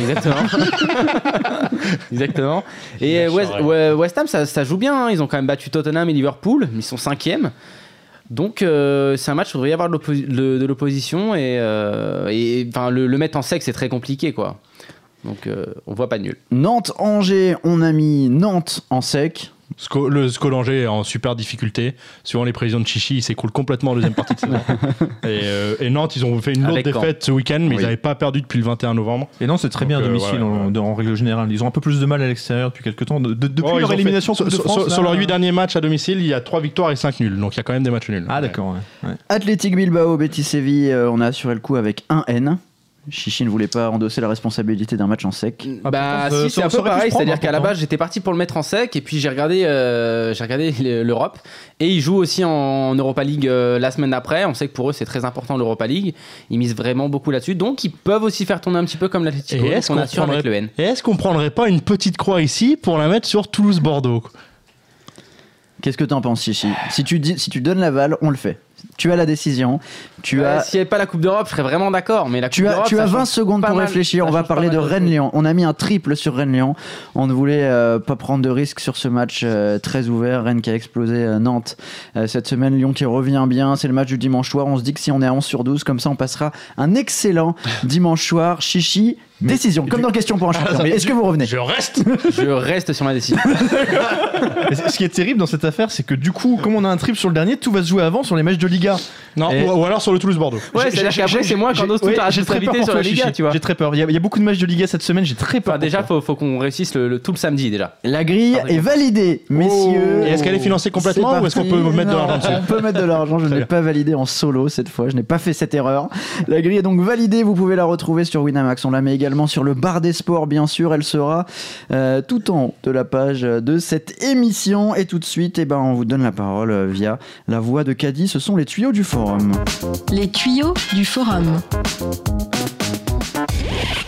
Exactement. Exactement. Et West, Ham, ça, ça joue bien. hein. Ils ont quand même battu Tottenham et Liverpool. Ils sont cinquièmes. Donc euh, c'est un match où il devrait y avoir de l'oppo- de, de l'opposition et, euh, le, mettre en sec c'est très compliqué quoi. Donc euh, on voit pas nul. Nantes, Angers, on a mis Nantes en sec. Sco- le Scolanger est en super difficulté. Suivant les prévisions de Chichi, il s'écroule complètement en deuxième partie de saison. et, euh, et Nantes, ils ont fait une lourde Avec Caen. défaite ce week-end, mais Oui. ils n'avaient pas perdu depuis le 21 novembre. Et non, c'est très bien à euh, domicile ouais, en, en règle générale. Ils ont un peu plus de mal à l'extérieur depuis quelques temps. De- de- depuis Oh, leur fait- élimination sur, Coupe de sur- France, sur- là, sur leurs 8 derniers matchs à domicile, il y a 3 victoires et 5 nuls. Donc il y a quand même des matchs nuls. Ah d'accord. ouais. Ouais. Athletic Bilbao, Betis Séville, euh, on a assuré le coup avec un N. Chichi ne voulait pas endosser la responsabilité d'un match en sec. Ah, bah ça- si, c'est ça un peu pareil, c'est-à-dire qu'à la base j'étais parti pour le mettre en sec et puis j'ai regardé, euh, j'ai regardé le- l'Europe et ils jouent aussi en Europa League euh, la semaine d'après. On sait que pour eux c'est très important l'Europa League. Ils misent vraiment beaucoup là-dessus, donc ils peuvent aussi faire tourner un petit peu comme l'Atlético. Et est-ce on qu'on assure avec prendrait- le N. Et est-ce qu'on prendrait pas une petite croix ici pour la mettre sur Toulouse-Bordeaux? Qu'est-ce que t'en penses, Chichi? Si tu, dis, si tu donnes l'aval, on le fait. Tu as la décision. Tu Ouais, as. S'il n'y avait pas la Coupe d'Europe, je serais vraiment d'accord. Mais la Coupe Tu as, d'Europe, tu as 20 change secondes pour mal- réfléchir. On va parler de. Rennes-Lyon. On a mis un triple sur Rennes-Lyon. On ne voulait euh, pas prendre de risques sur ce match euh, très ouvert. Rennes qui a explosé euh, Nantes cette semaine. Lyon qui revient bien. C'est le match du dimanche soir. On se dit que si on est à 11 sur 12, comme ça, on passera un excellent dimanche soir. Chichi, décision. Comme dans Question pour un champion. mais Est-ce que vous revenez Je reste Je reste sur ma décision. Ce qui est terrible dans cette affaire, c'est que du coup, comme on a un triple sur le dernier, tout va se jouer avant sur les matchs de Liga. Non, Et- ou, ou alors sur le Toulouse-Bordeaux. Ouais, c'est-à-dire qu'après, c'est moi qui j'ai- endosse toute ouais, la j'ai très peur responsabilité pour sur la Liga, tu vois. J'ai très peur. Il y, a, il y a beaucoup de matchs de Liga cette semaine, j'ai très peur. Enfin, déjà, faut, faut qu'on réussisse le, le- tout le samedi déjà. La grille est validée, messieurs. Et est-ce qu'elle est financée complètement ou est-ce qu'on peut mettre de l'argent dessus On peut mettre de l'argent. Je ne l'ai pas validé en solo cette fois. Je n'ai pas fait cette erreur. La grille est donc validée. Vous pouvez la retrouver sur Winamax. On la met également sur le bar des sports, bien sûr. Elle sera euh, tout en haut de la page de cette émission. Et tout de suite, eh ben, on vous donne la parole via la voix de Caddy. Ce sont les tuyaux du forum. Les tuyaux du forum.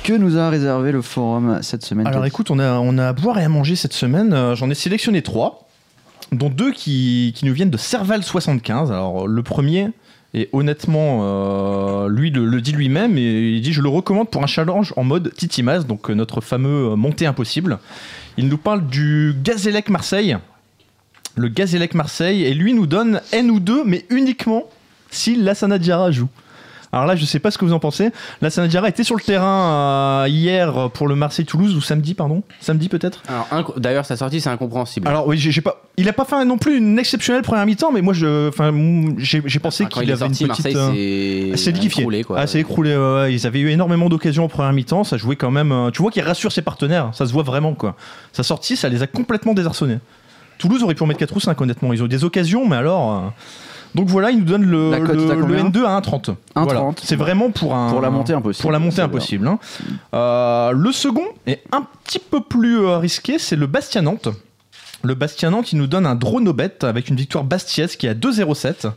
Que nous a réservé le forum cette semaine Alors écoute, on a, on a à boire et à manger cette semaine. Euh, J'en ai sélectionné trois, dont deux qui, qui nous viennent de Serval 75. Alors le premier, et honnêtement, euh, lui le, le dit lui-même, et il dit je le recommande pour un challenge en mode Titimas, donc euh, notre fameux montée impossible. Il nous parle du Gazélec Marseille. Le Gazélec Marseille, et lui nous donne N ou 2, mais uniquement si Lassana Diarra joue. Alors là, je sais pas ce que vous en pensez. Lassana Diarra était sur le terrain euh, hier pour le Marseille-Toulouse, ou samedi, pardon? Samedi peut-être? Alors, D'ailleurs, sa sortie, c'est incompréhensible. Alors oui, j'ai pas... il a pas fait non plus une exceptionnelle première mi-temps, mais moi, je, enfin, j'ai pensé qu'il avait sorti, une petite... Euh, c'est liquéfié. écroulé, quoi. Ah, c'est écroulé. ouais. Ils avaient eu énormément d'occasions en première mi-temps. Ça jouait quand même. euh, Tu vois qu'il rassure ses partenaires. Ça se voit vraiment, quoi. Sa sortie, ça les a complètement désarçonnés. Toulouse aurait pu en mettre 4 ou 5, honnêtement. Ils ont eu des occasions, mais alors. euh, Donc voilà, il nous donne le, La cote, le- t'as le combien N2 à 1,30. 1,30. Voilà. C'est vraiment pour un. Pour la montée impossible. Pour la montée impossible. hein. Euh, le second est un petit peu plus euh, risqué, c'est le Bastia Nantes. Le Bastia Nantes, il nous donne un drone au bet avec une victoire bastiaise qui est à 2,07.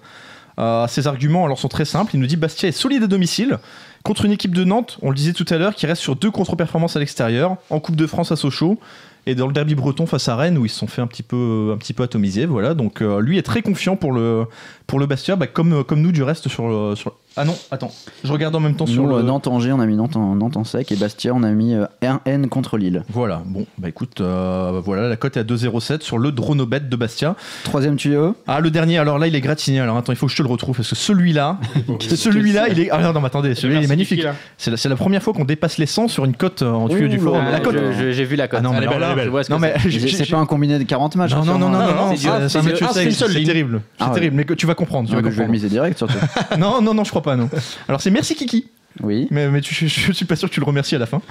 Euh, ses arguments alors sont très simples. Il nous dit Bastia est solide à domicile contre une équipe de Nantes, on le disait tout à l'heure, qui reste sur deux contre-performances à l'extérieur, en Coupe de France à Sochaux et dans le derby breton face à Rennes où ils se sont fait un petit peu, un petit peu atomiser. Voilà, donc euh, lui est très confiant pour le, pour le Bastia, bah, comme, comme nous du reste sur le. sur- Ah non, attends, je regarde en même temps sur Nous, le. euh, Nantes-Angers, on a mis Nantes en, Nantes en sec. Et Bastia, on a mis euh, un N contre Lille. Voilà, bon, bah écoute, euh, voilà, la cote est à 2,07 sur le Dronobet de Bastia. Troisième tuyau. Ah, le dernier, alors là, il est gratiné. Alors attends, il faut que je te le retrouve parce que celui-là, celui-là, il est. Ah non, mais attendez, celui-là, il est magnifique. C'est la, c'est la première fois qu'on dépasse les 100 sur une cote euh, en tuyau Ouh du forum. La cote. Je- je- J'ai vu la cote. Ah non, mais Elle est alors belle, là, elle est belle. je vois ce que Non, mais c'est. j'ai- C'est j'ai- c'est pas un combiné de 40 matchs. Non, hein, non, non, non, sûrement. non, non, c'est- un match. Ah, sec, c'est le seul, c'est lui. terrible. C'est Ah terrible, mais que tu vas comprendre. Tu Ah, vas mais je vais le comprendre. miser direct surtout. Non, non, non, je crois pas, non. Alors c'est merci Kiki. Oui. Mais, mais tu- je, je suis pas sûr que tu le remercies à la fin.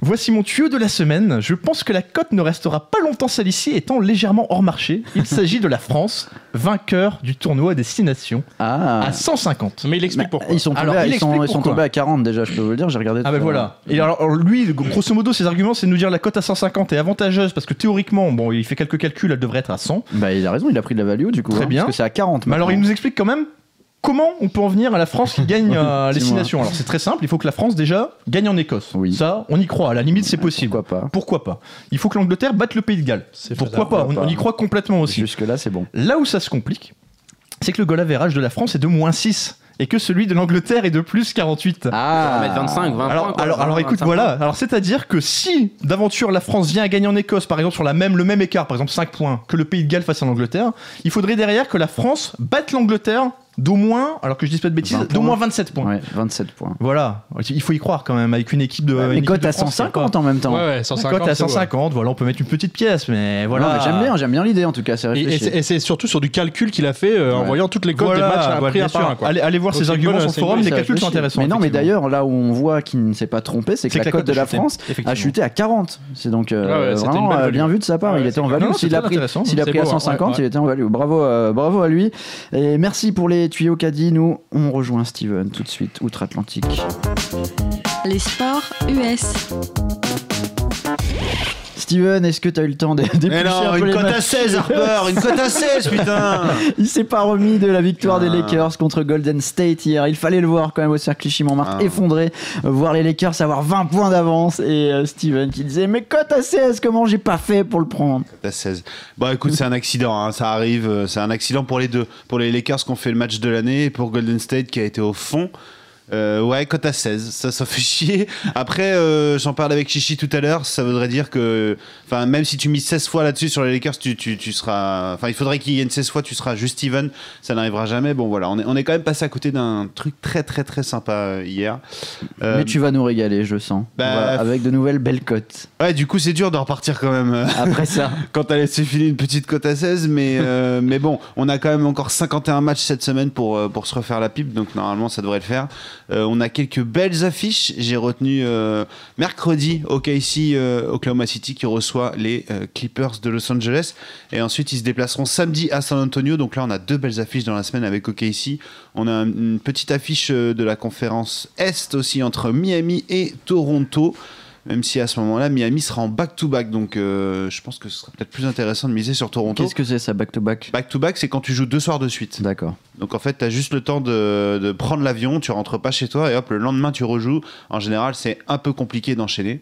Voici mon tuyau de la semaine. Je pense que la cote ne restera pas longtemps salissée étant légèrement hors marché. Il s'agit de la France, vainqueur du tournoi Destination, Ah. à 150. Mais il Bah, explique pourquoi. Ils sont tombés, Alors, à, il ils sont, explique ils sont pourquoi. tombés à 40 déjà, je peux vous le dire, j'ai regardé. Ah tout ben à voilà. Et alors, alors, lui, grosso modo, ses arguments, c'est de nous dire la cote à 150 est avantageuse parce que théoriquement, bon, il fait quelques calculs, elle devrait être à 100. Bah, il a raison, il a pris de la value du coup. Très hein, bien. Parce que c'est à 40. Mais alors, il nous explique quand même comment on peut en venir à la France qui gagne euh, Dis-moi. Destination? Alors, c'est très simple. Il faut que la France déjà gagne en Écosse. Oui. Ça, on y croit. À la limite, c'est possible. Pourquoi pas? Pourquoi pas? Il faut que l'Angleterre batte le Pays de Galles. C'est Pourquoi pas? On, y croit complètement aussi. Jusque-là, c'est bon. Là où ça se complique, c'est que le goal average de la France est de moins 6 et que celui de l'Angleterre est de plus 48. On va Ah mettre 25, 20 Alors, points, quoi. alors, alors 20, écoute, 25 voilà. Alors, c'est-à-dire que si d'aventure la France vient à gagner en Écosse, par exemple, sur la même, le même écart, par exemple 5 points, que le Pays de Galles face à l'Angleterre, il faudrait derrière que la France batte l'Angleterre d'au moins, alors que je dis pas de bêtises, 20 d'au moins points. 27 points. Ouais, 27 points. Voilà, il faut y croire quand même avec une équipe de. une Mais équipe cote à France qui est 150 pas- en même temps. Ouais, ouais, Ouais, 150. cote à c'est ouais. 150, voilà, on peut mettre une petite pièce, mais voilà. Non, mais j'aime bien, j'aime bien l'idée en tout cas, c'est Et- Et réfléchi. c'est- et c'est surtout sur du calcul qu'il a fait euh, en Ouais. voyant toutes les cotes Voilà, des matchs à voilà, sûr. un, quoi. Allez, allez voir Donc ses une arguments bonne- sur le une forum, les calculs sont intéressants. Mais non, mais d'ailleurs, là où on voit qu'il ne s'est pas trompé, c'est que, la cote de la France a chuté à 40. C'est donc euh, Ouais, ouais, une vraiment euh, bien vu de sa part. Ouais, il était en value. S'il a pris, à beau, ouais, 150, ouais. il était en value. Bravo, bravo à lui. Et merci pour les tuyaux dit. Nous, on rejoint Steven tout de suite, outre-Atlantique. Les sports US. Steven, est-ce que tu as eu le temps de Mais d'éplucher non, un peu une les cote à matchs 16, Harper, une cote à 16, putain Il s'est pas remis de la victoire des Ah. Lakers contre Golden State hier. Il fallait le voir quand même au cercle Clichy-Montmartre Ah. effondré, euh, voir les Lakers avoir 20 points d'avance et euh, Steven qui disait mais cote à 16, comment j'ai pas fait pour le prendre? Cote à 16. Bon, écoute, c'est un accident, hein, ça arrive, euh, c'est un accident pour les deux. Pour les Lakers qui ont fait le match de l'année et pour Golden State qui a été au fond. Euh, ouais, cote à 16, ça, ça fait chier. Après, euh, j'en parle avec Chichi tout à l'heure, ça voudrait dire que, enfin, même si tu mises 16 fois là-dessus sur les Lakers, tu, tu, tu seras, enfin, il faudrait qu'il y ait une 16 fois, tu seras juste even, ça n'arrivera jamais. Bon, voilà, on est, on est quand même passé à côté d'un truc très, très, très sympa euh, hier. Euh, Mais tu vas nous régaler, je sens. bah, avec de nouvelles belles cotes. Ouais, du coup, c'est dur de repartir quand même. Après ça, quand t'as laissé filer une petite cote à 16, mais, euh, mais bon, on a quand même encore 51 matchs cette semaine pour, pour se refaire la pipe, donc normalement ça devrait le faire. Euh, on a quelques belles affiches. J'ai retenu euh, mercredi OKC euh, Oklahoma City qui reçoit les Clippers de Los Angeles, et ensuite ils se déplaceront samedi à San Antonio. Donc là, on a deux belles affiches dans la semaine avec OKC. On a une petite affiche de la conférence Est aussi entre Miami et Toronto. Même si à ce moment-là, Miami sera en back-to-back. Donc euh, je pense que ce serait peut-être plus intéressant de miser sur Toronto. qu'est-ce que c'est ça, back-to-back Back-to-back, c'est quand tu joues deux soirs de suite. D'accord. Donc en fait, tu as juste le temps de, de prendre l'avion, tu rentres pas chez toi et hop, le lendemain tu rejoues. En général, c'est un peu compliqué d'enchaîner.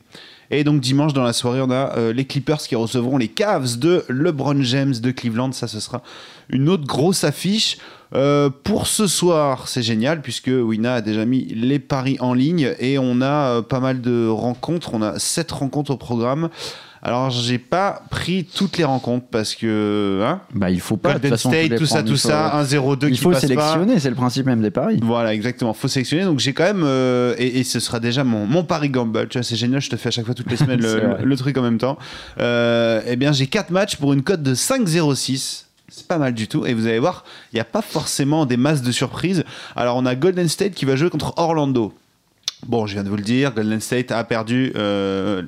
Et donc dimanche dans la soirée, on a euh, les Clippers qui recevront les Cavs de LeBron James de Cleveland. Ça, ce sera une autre grosse affiche. Euh, pour ce soir, c'est génial puisque Wina a déjà mis les paris en ligne et on a euh, pas mal de rencontres. On a sept rencontres au programme. Alors, j'ai pas pris toutes les rencontres parce que hein, Bah, il faut pas. de Golden façon, State, tout ça, tout ça, 1-0-2 Il qui faut passe sélectionner, c'est le principe même des paris. Voilà, exactement. Faut sélectionner. Donc j'ai quand même euh, et, et ce sera déjà mon, mon pari gamble. Tu vois, c'est génial. Je te fais à chaque fois toutes les semaines le, le truc en même temps. Euh, eh bien, j'ai quatre matchs pour une cote de 5,06. C'est pas mal du tout. Et vous allez voir, il n'y a pas forcément des masses de surprises. Alors on a Golden State qui va jouer contre Orlando. Bon, je viens de vous le dire, Golden State a perdu euh,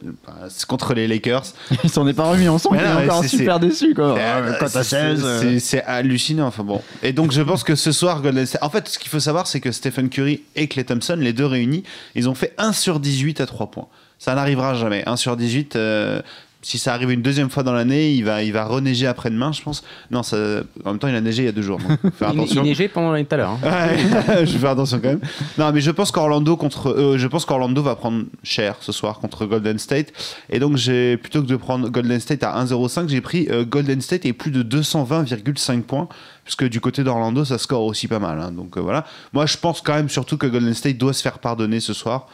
contre les Lakers. Il s'en est pas remis, Mais qu'il est encore super déçu quoi. Euh, Cote à c'est- 16. euh. c'est- C'est hallucinant. Enfin bon. Et donc je pense que ce soir, Golden State. En fait, ce qu'il faut savoir, c'est que Stephen Curry et Clay Thompson, les deux réunis, ils ont fait 1 sur 18 à 3 points. Ça n'arrivera jamais. 1 sur 18. euh, si ça arrive une deuxième fois dans l'année, il va, il va reneiger après-demain, je pense. Non, ça, en même temps, il a neigé il y a deux jours. Donc, Il, il neigeait pendant l'année tout à l'heure. hein. Je vais faire attention quand même. Non, mais je pense qu'Orlando contre, euh, je pense qu'Orlando va prendre cher ce soir contre Golden State. Et donc j'ai plutôt que de prendre Golden State à 1,05, j'ai pris euh, Golden State et plus de 220,5 points, puisque du côté d'Orlando ça score aussi pas mal. hein. donc euh, voilà. Moi je pense quand même surtout que Golden State doit se faire pardonner ce soir.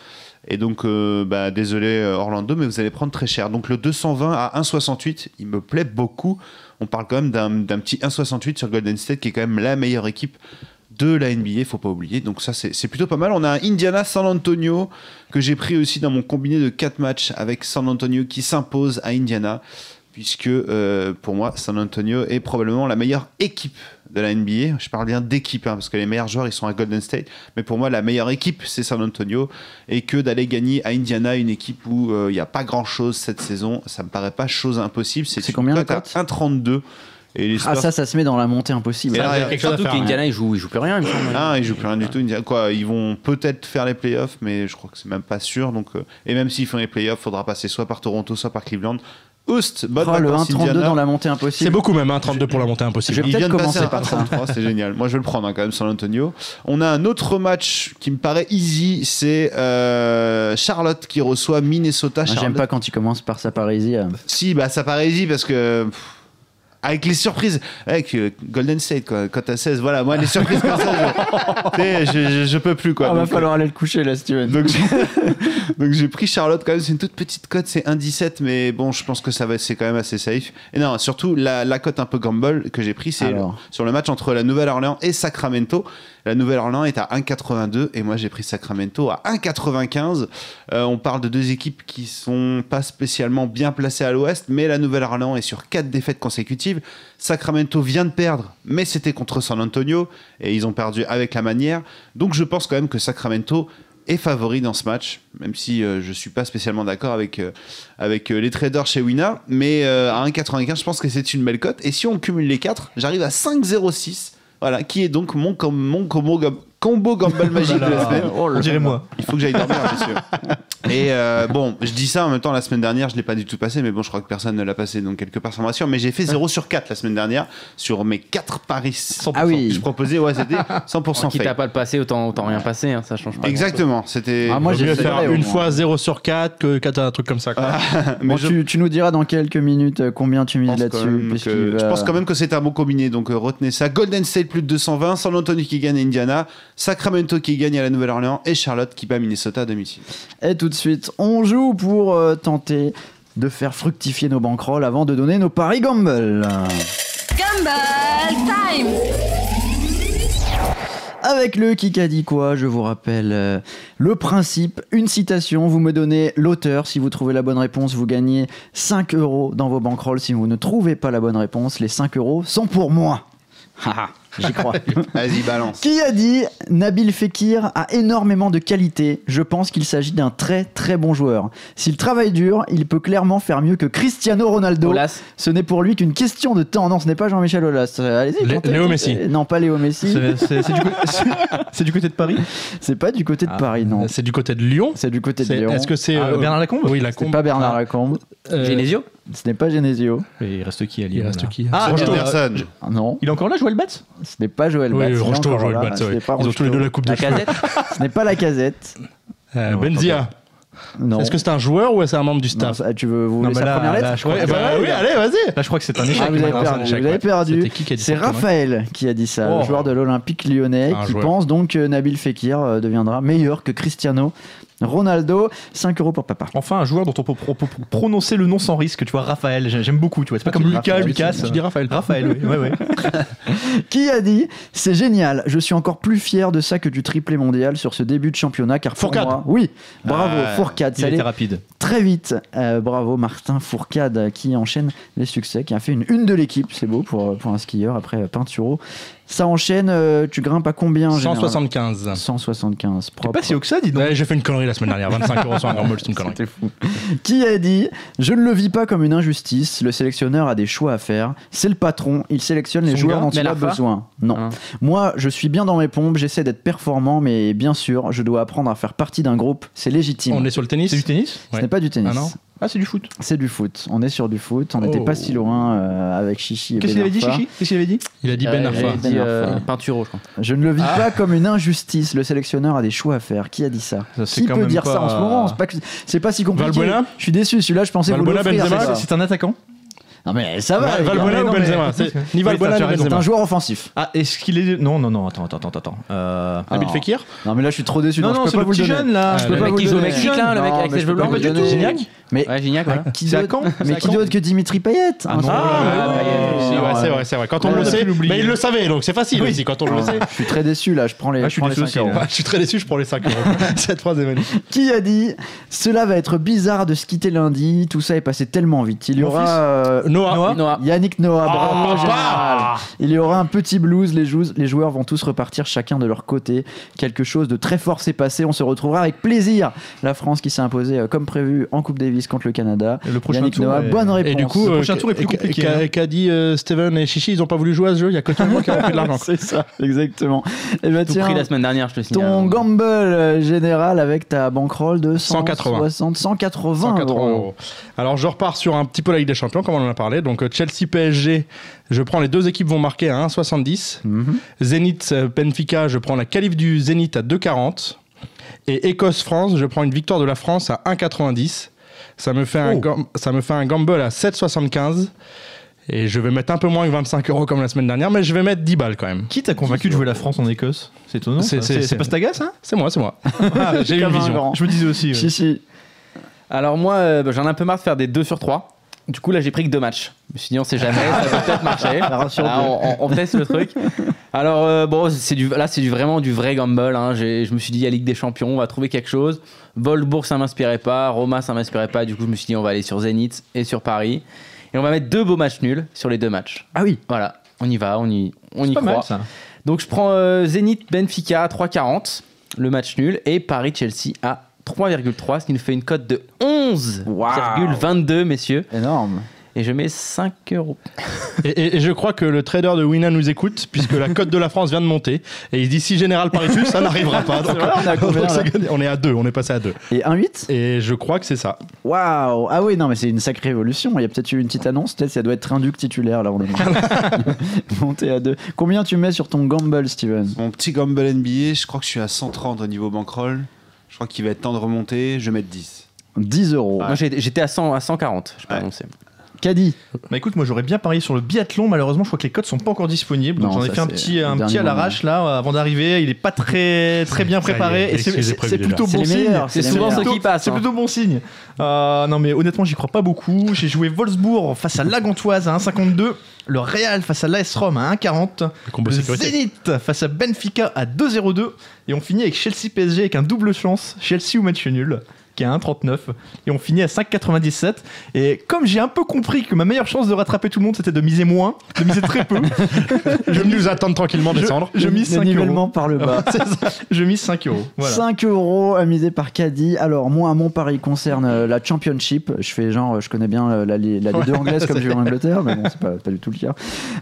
Et donc, euh, bah, désolé euh, Orlando, mais vous allez prendre très cher. Donc le 220 à 1,68, il me plaît beaucoup. On parle quand même d'un petit 1,68 sur Golden State, qui est quand même la meilleure équipe de la NBA, faut pas oublier. Donc ça, c'est c'est plutôt pas mal. On a un Indiana San Antonio que j'ai pris aussi dans mon combiné de 4 matchs avec San Antonio qui s'impose à Indiana, puisque euh, pour moi, San Antonio est probablement la meilleure équipe de la NBA. Je parle bien d'équipe, hein, parce que les meilleurs joueurs, ils sont à Golden State. Mais pour moi, la meilleure équipe, c'est San Antonio. Et que d'aller gagner à Indiana, une équipe où euh, il n'y a pas grand-chose cette saison, ça me paraît pas chose impossible. C'est combien la cote à cote 1,32. Et les Ah, Spurs- ça, ça se met dans la montée impossible. Et là, il y a quelque chose à Surtout qu'Indiana, il joue, il joue plus rien. Ah, ils jouent plus rien du tout. Indiana- Quoi, ils vont peut-être faire les playoffs, mais je crois que c'est même pas sûr. Donc, euh, et même s'ils font les playoffs, faudra passer soit par Toronto, soit par Cleveland. Oust, bonne Oh, le vacances, 1,32 Indiana. dans la montée C'est impossible. beaucoup même, hein, 32 pour la montée impossible. Je vais Il peut-être vient de passer commencer par ça. 33, c'est génial. Moi, je vais le prendre hein, quand même, San Antonio. On a un autre match qui me paraît easy, c'est euh, Charlotte qui reçoit Minnesota. Ah, J'aime pas quand il commence par sa parisie. euh. Si, bah ça paraît easy parce que. pff, avec les surprises, avec euh, Golden State, quoi, quand t'as 16, voilà, moi, les surprises comme ça, je, tu sais, je, je- je peux plus, quoi. Ah, va falloir aller le coucher là, Steven. donc j'ai- donc j'ai pris Charlotte quand même, c'est une toute petite cote, c'est 1,17, mais bon, je pense que ça va, c'est quand même assez safe. Et non, surtout la, la cote un peu gamble que j'ai pris, c'est sur le match entre la Nouvelle-Orléans et Sacramento. La Nouvelle-Orléans est à 1,82 et moi j'ai pris Sacramento à 1,95. Euh, on parle de deux équipes qui sont pas spécialement bien placées à l'Ouest, mais la Nouvelle-Orléans est sur quatre défaites consécutives. Sacramento vient de perdre, mais c'était contre San Antonio et ils ont perdu avec la manière. Donc je pense quand même que Sacramento est favori dans ce match, même si euh, je suis pas spécialement d'accord avec, euh, euh, les traders chez Wina. Mais à 1,95, je pense que c'est une belle cote. Et si on cumule les quatre, j'arrive à 5,06. Voilà, qui est donc mon, mon combo, gam- combo gamble magique de la semaine. On dirait moi. Il faut que j'aille dormir, monsieur. Et euh, bon, je dis ça en même temps, la semaine dernière, je l'ai pas du tout passé, mais bon, je crois que personne ne l'a passé, donc quelque part, ça me rassure. Mais j'ai fait 0 sur 4 la semaine dernière sur mes 4 paris 100%. Ah oui. que je proposais, ouais, c'était 100% Quitte à pas le passer, autant, autant rien passer, hein, ça change pas. Exactement, c'était. Ah, moi, j'ai faire une moins. fois 0 sur 4 que 4 un truc comme ça. quoi. Mais Bon, je tu, tu nous diras dans quelques minutes euh, combien tu mises là-dessus. que, va- je pense quand même que c'est un bon combiné, donc euh, retenez ça. Golden State plus de 220, San Antonio qui gagne Indiana, Sacramento qui gagne à la Nouvelle-Orléans et Charlotte qui bat Minnesota à domicile. Et tout de suite, on joue pour euh, tenter de faire fructifier nos bankrolls avant de donner nos paris gamble. Gumball Time Avec le Kikadi quoi, je vous rappelle euh, le principe, une citation, vous me donnez l'auteur, si vous trouvez la bonne réponse, vous gagnez 5 euros dans vos bankrolls, si vous ne trouvez pas la bonne réponse, les 5 euros sont pour moi. J'y crois. Vas-y, balance. Qui a dit Nabil Fekir a énormément de qualité Je pense qu'il s'agit d'un très très bon joueur. S'il travaille dur, il peut clairement faire mieux que Cristiano Ronaldo. Olas, Ce n'est pour lui qu'une question de temps. Non, ce n'est pas Jean-Michel Aulas. Euh, Allez-y. Lé- Léo. Messi. Non, pas Léo Messi. C'est du, côté- du de Paris C'est pas du côté de Ah. Paris, non. C'est du côté de Lyon. C'est du côté de Lyon. Est-ce que c'est Ah, euh, Bernard Lacombe Oui, C'est Lacombe. pas Bernard Ah, Lacombe. euh, Genesio Ce n'est pas Genesio. Et il reste qui à Lyon Il reste là qui Ah, Rocheteau. euh, Personne. Ah, Non, Il est encore là, Joël Batz? Ce n'est pas Joël Oui, Batz. il est Rocheteau, Joël là. Batz, ouais. Ils ont tous les deux la coupe de la casette Ce n'est pas la casette. Euh, Non, Benzia. Non. Est-ce que c'est un joueur ou c'est un membre du staff tu veux vous Non, voulez mais sa là- première lettre là, je crois Ouais, que- bah oui, allez, vas-y. Là, je crois que c'est un échec. Ah, vous avez perdu. échec, vous avez ouais. perdu. C'était qui qui a dit C'est Raphaël qui a dit ça, Oh. le joueur de l'Olympique lyonnais, Un qui joueur. pense donc que Nabil Fekir euh, deviendra meilleur que Cristiano Ronaldo. 5 euros pour papa. Enfin, un joueur dont on peut, pro- pro- prononcer le nom sans risque, tu vois, Raphaël, j'ai- j'aime beaucoup, tu vois. C'est pas comme Lucas, Raphaël, Lucas. Je dis Raphaël. Raphaël, oui, ouais, ouais. Qui a dit C'est génial, je suis encore plus fier de ça que du triplé mondial sur ce début de championnat, car pour Fourcade. moi, oui, bravo, Ah, Fourcade, ça allait rapide. très vite. Euh, bravo Martin Fourcade euh, qui enchaîne les succès, qui a fait une une de l'équipe, c'est beau pour, pour un skieur après euh, Pinturo. Ça enchaîne, euh, tu grimpes à combien en général 175. 175, T'es propre. pas si haut que ça, dis donc. Ouais, J'ai fait une connerie la semaine dernière. 25 euros sur un gamble, c'est une connerie. C'était fou. Qui a dit Je ne le vis pas comme une injustice. Le sélectionneur a des choix à faire. C'est le patron. Il sélectionne les Son joueurs gars, dont il a besoin. Non. Hein. Moi, je suis bien dans mes pompes. J'essaie d'être performant, mais bien sûr, je dois apprendre à faire partie d'un groupe. C'est légitime. On est sur le tennis C'est du tennis Ce n'est pas du tennis. Ah non Ah, c'est du foot. c'est du foot. On est sur du foot. On n'était Oh. pas si loin euh, avec Chichi Qu'est-ce qu'il avait dit. Chichi? Qu'est-ce qu'il avait dit? Il a dit Ben Euh, Arfa. Ben euh, Arfa. Pinturo, je crois. Je ne le vis pas comme une injustice. Le sélectionneur a des choix à faire. Qui a dit ça, Ça, c'est Qui quand peut même dire ça pas- en ce moment? C'est pas, que- c'est pas si compliqué. Valbuena? Je suis déçu. Celui-là, je pensais vous Valbuena, l'offrir. Ça. C'est un attaquant? Non mais ça va. Valbuena ou Benzema C'est Ni Valbuena ni raison. C'est Benzema. un joueur offensif. Ah, est-ce qu'il est. Non, non, non, attends, attends, attends, attends. Euh... Nabil. Fekir Non mais là je suis trop déçu. Non, je non, c'est pas le vous petit jeune là. Je Ah, peux pas mec vous qui le. Mexique, là, le mec avec mais les je cheveux blancs, pas du tout. Gignac Mais Ouais, Gignac, C'est à Mais qui d'autre que Dimitri Payet Ah Ah, ouais, ouais, ouais, ouais, ouais. c'est vrai, c'est vrai. Quand on Ouais, le sait, mais il le savait, donc c'est facile Oui. aussi quand on le Ah, sait. Je suis très déçu là. Je prends les, Ah, je je suis prends les déçu 5 aussi, euros. là. Ouais, Je suis très déçu, je prends les 5 euros. Cette phrase est magnifique. Qui a dit Cela va être bizarre de se quitter lundi. Tout ça est passé tellement vite. Il y aura euh, Noah. Noah. Noah. Yannick Noah. Bravo, papa général. Il y aura un petit blues. Les, jou- les joueurs vont tous repartir chacun de leur côté. Quelque chose de très fort s'est passé. On se retrouvera avec plaisir. La France qui s'est imposée euh, comme prévu en Coupe Davis contre le Canada. Le prochain Yannick tour Noah, est- bonne réponse. Et du coup, Le euh, prochain tour est plus compliqué, qu'a- hein. Qu'a dit euh, Steven et Chichi, ils ont pas voulu jouer à ce jeu? Il y a que toi moi qui avons pris de l'argent. c'est ça, exactement. Et bah Tout tiens, pris la semaine dernière, je te signale. ton gamble général avec ta bankroll de 180. 160, 180, 180 euros. euros. Alors je repars sur un petit peu la Ligue des Champions, comme on en a parlé. Donc euh, Chelsea PSG, je prends les deux équipes vont marquer à 1,70. Mhm. Zénith Benfica, je prends la qualif du Zénith à 2,40. Et Écosse France, je prends une victoire de la France à 1,90. Ça me fait un Oh. ça me fait un gamble à 7,75. Et je vais mettre un peu moins que 25 euros comme la semaine dernière, mais je vais mettre 10 balles quand même. Qui t'a convaincu de jouer la France en Écosse? C'est étonnant. C'est- ça. c'est- C'est c'est- c'est Pastaga, ça C'est moi, c'est moi. J'ai eu une vision. grand. Je me disais aussi. ouais. Si, si. Alors moi, euh, bah, j'en ai un peu marre de faire des 2 sur 3. Du coup, là, j'ai pris que deux matchs. Je me suis dit, on sait jamais, ça peut peut-être marcher. Là, on, on- teste le truc. Alors, euh, bon, c'est du, là, c'est du, vraiment du vrai gamble. hein. J'ai- Je me suis dit, il y a Ligue des Champions, on va trouver quelque chose. Volbourg, ça m'inspirait pas. Roma, ça m'inspirait pas. Du coup, je me suis dit, on va aller sur Zénith et sur Paris. Et on va mettre deux beaux matchs nuls sur les deux matchs. Ah oui. Voilà, on y va, on y, on y Pas croit. mal, ça. Donc je prends euh, Zénith Benfica à 3,40, le match nul, et Paris Chelsea à 3,3, ce qui nous fait une cote de 11,22 messieurs. Énorme. Et je mets 5 euros. Et, et- et je crois que le trader de Wina nous écoute, puisque la cote de la France vient de monter. Et il dit si Général Paris tue, ça n'arrivera pas. Donc, vrai, on combien, on est à 2, on est passé à 2. Et 1-8 Et je crois que c'est ça. Waouh Ah oui, non, mais c'est une sacrée évolution. Il y a peut-être eu une petite annonce. Peut-être ça doit être un duc titulaire, là, on est monté à 2. Combien tu mets sur ton gamble, Steven? Mon petit gamble NBA, je crois que je suis à 130 au niveau bankroll. Je crois qu'il va être temps de remonter. Je vais mettre 10. 10 euros. Moi j'ai- j'étais à, 100 à 140, je peux Ouais. annoncer. Caddy Bah écoute, moi j'aurais bien parié sur le biathlon. Malheureusement, je crois que les codes sont pas encore disponibles. Donc j'en ai fait un c'est petit, un petit à l'arrache là avant d'arriver. Il est pas très très bien préparé. Et c'est- plutôt bon signe. c'est souvent ceux qui passent. C'est plutôt bon signe. Non mais honnêtement, j'y crois pas beaucoup. J'ai joué Wolfsburg face à la Gantoise à 1,52. Le Real face à l'AS Rome à 1,40. Le. Zénith face à Benfica à 2,02. Et on finit avec Chelsea PSG avec un double chance. Chelsea ou match nul qui est à 1,39. Et on finit à 5,97. Et comme j'ai un peu compris que ma meilleure chance de rattraper tout le monde c'était de miser moins, de miser très peu, Je vais nous attendre tranquillement je, descendre. je mise Le 5 nivellement euros. par le bas. Je mise 5 euros. Voilà. 5 euros amusés par Caddy. Alors, moi, mon pari concerne euh, la Championship. Je fais genre, euh, je connais bien euh, la, la Ligue 2 anglaise comme je en Angleterre, mais bon, c'est pas, pas du tout le cas.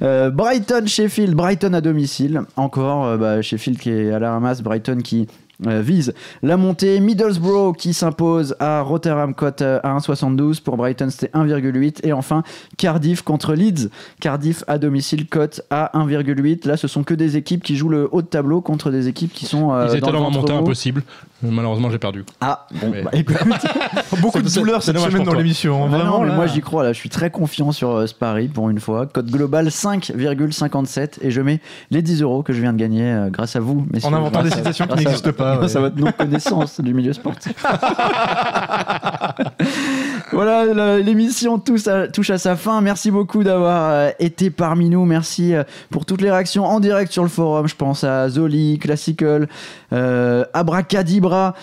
Euh, Brighton, Sheffield, Brighton à domicile. Encore, euh, bah, Sheffield qui est à la ramasse, Brighton qui. Euh, vise la montée Middlesbrough qui s'impose à Rotterdam cote euh, à 1,72 pour Brighton c'était 1,8 et enfin Cardiff contre Leeds Cardiff à domicile cote à 1,8 là ce sont que des équipes qui jouent le haut de tableau contre des équipes qui sont euh, Ils étaient dans dans montée impossible. Malheureusement, j'ai perdu. Ah, bon, Mais- bah, écoute. Beaucoup de c'est cette semaine dans l'émission. hein. Ah non, Vraiment, mais là. moi j'y crois là, je suis très confiant sur euh, ce pari pour une fois. Code global 5,57 et je mets les 10 euros que je viens de gagner euh, grâce à vous. messieurs. En inventant des citations qui n'existent pas. À ouais. votre non-connaissance du milieu sportif. voilà, l'émission touche à, touche à sa fin. Merci beaucoup d'avoir euh, été parmi nous. Merci euh, pour toutes les réactions en direct sur le forum. Je pense à Zoli, Classical, euh, Abracadibra.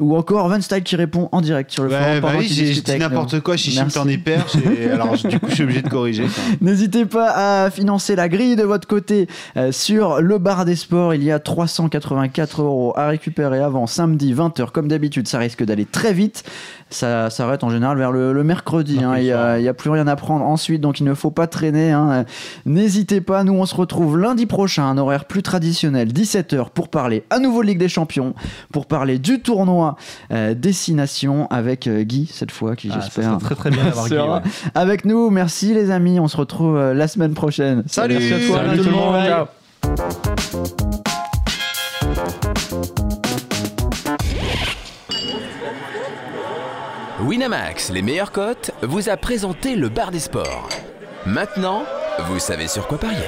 Ou encore Van Style qui répond en direct sur le Ouais, forum. bah oui, j'ai dit n'importe quoi, Chichim t'en es perche. Alors, du coup, je suis obligé de corriger. N'hésitez pas à financer la grille de votre côté euh, sur le bar des sports. Il y a 384 euros à récupérer avant samedi 20h. Comme d'habitude, ça risque d'aller très vite. Ça s'arrête en général vers le, le mercredi. hein. Il n'y a, plus rien à prendre ensuite, donc il ne faut pas traîner. hein. Euh, N'hésitez pas, nous on se retrouve lundi prochain, un horaire plus traditionnel, 17h, pour parler à nouveau de Ligue des Champions, pour parler du tournoi euh, Destination avec euh, Guy cette fois, qui Ah, j'espère très très bien d'avoir Guy. ouais. avec nous. Merci les amis, on se retrouve euh, la semaine prochaine. Salut Merci à toi, Salut tout le monde. Bye. Ciao. Winamax, les meilleures cotes, vous a présenté le bar des sports. Maintenant, vous savez sur quoi parier.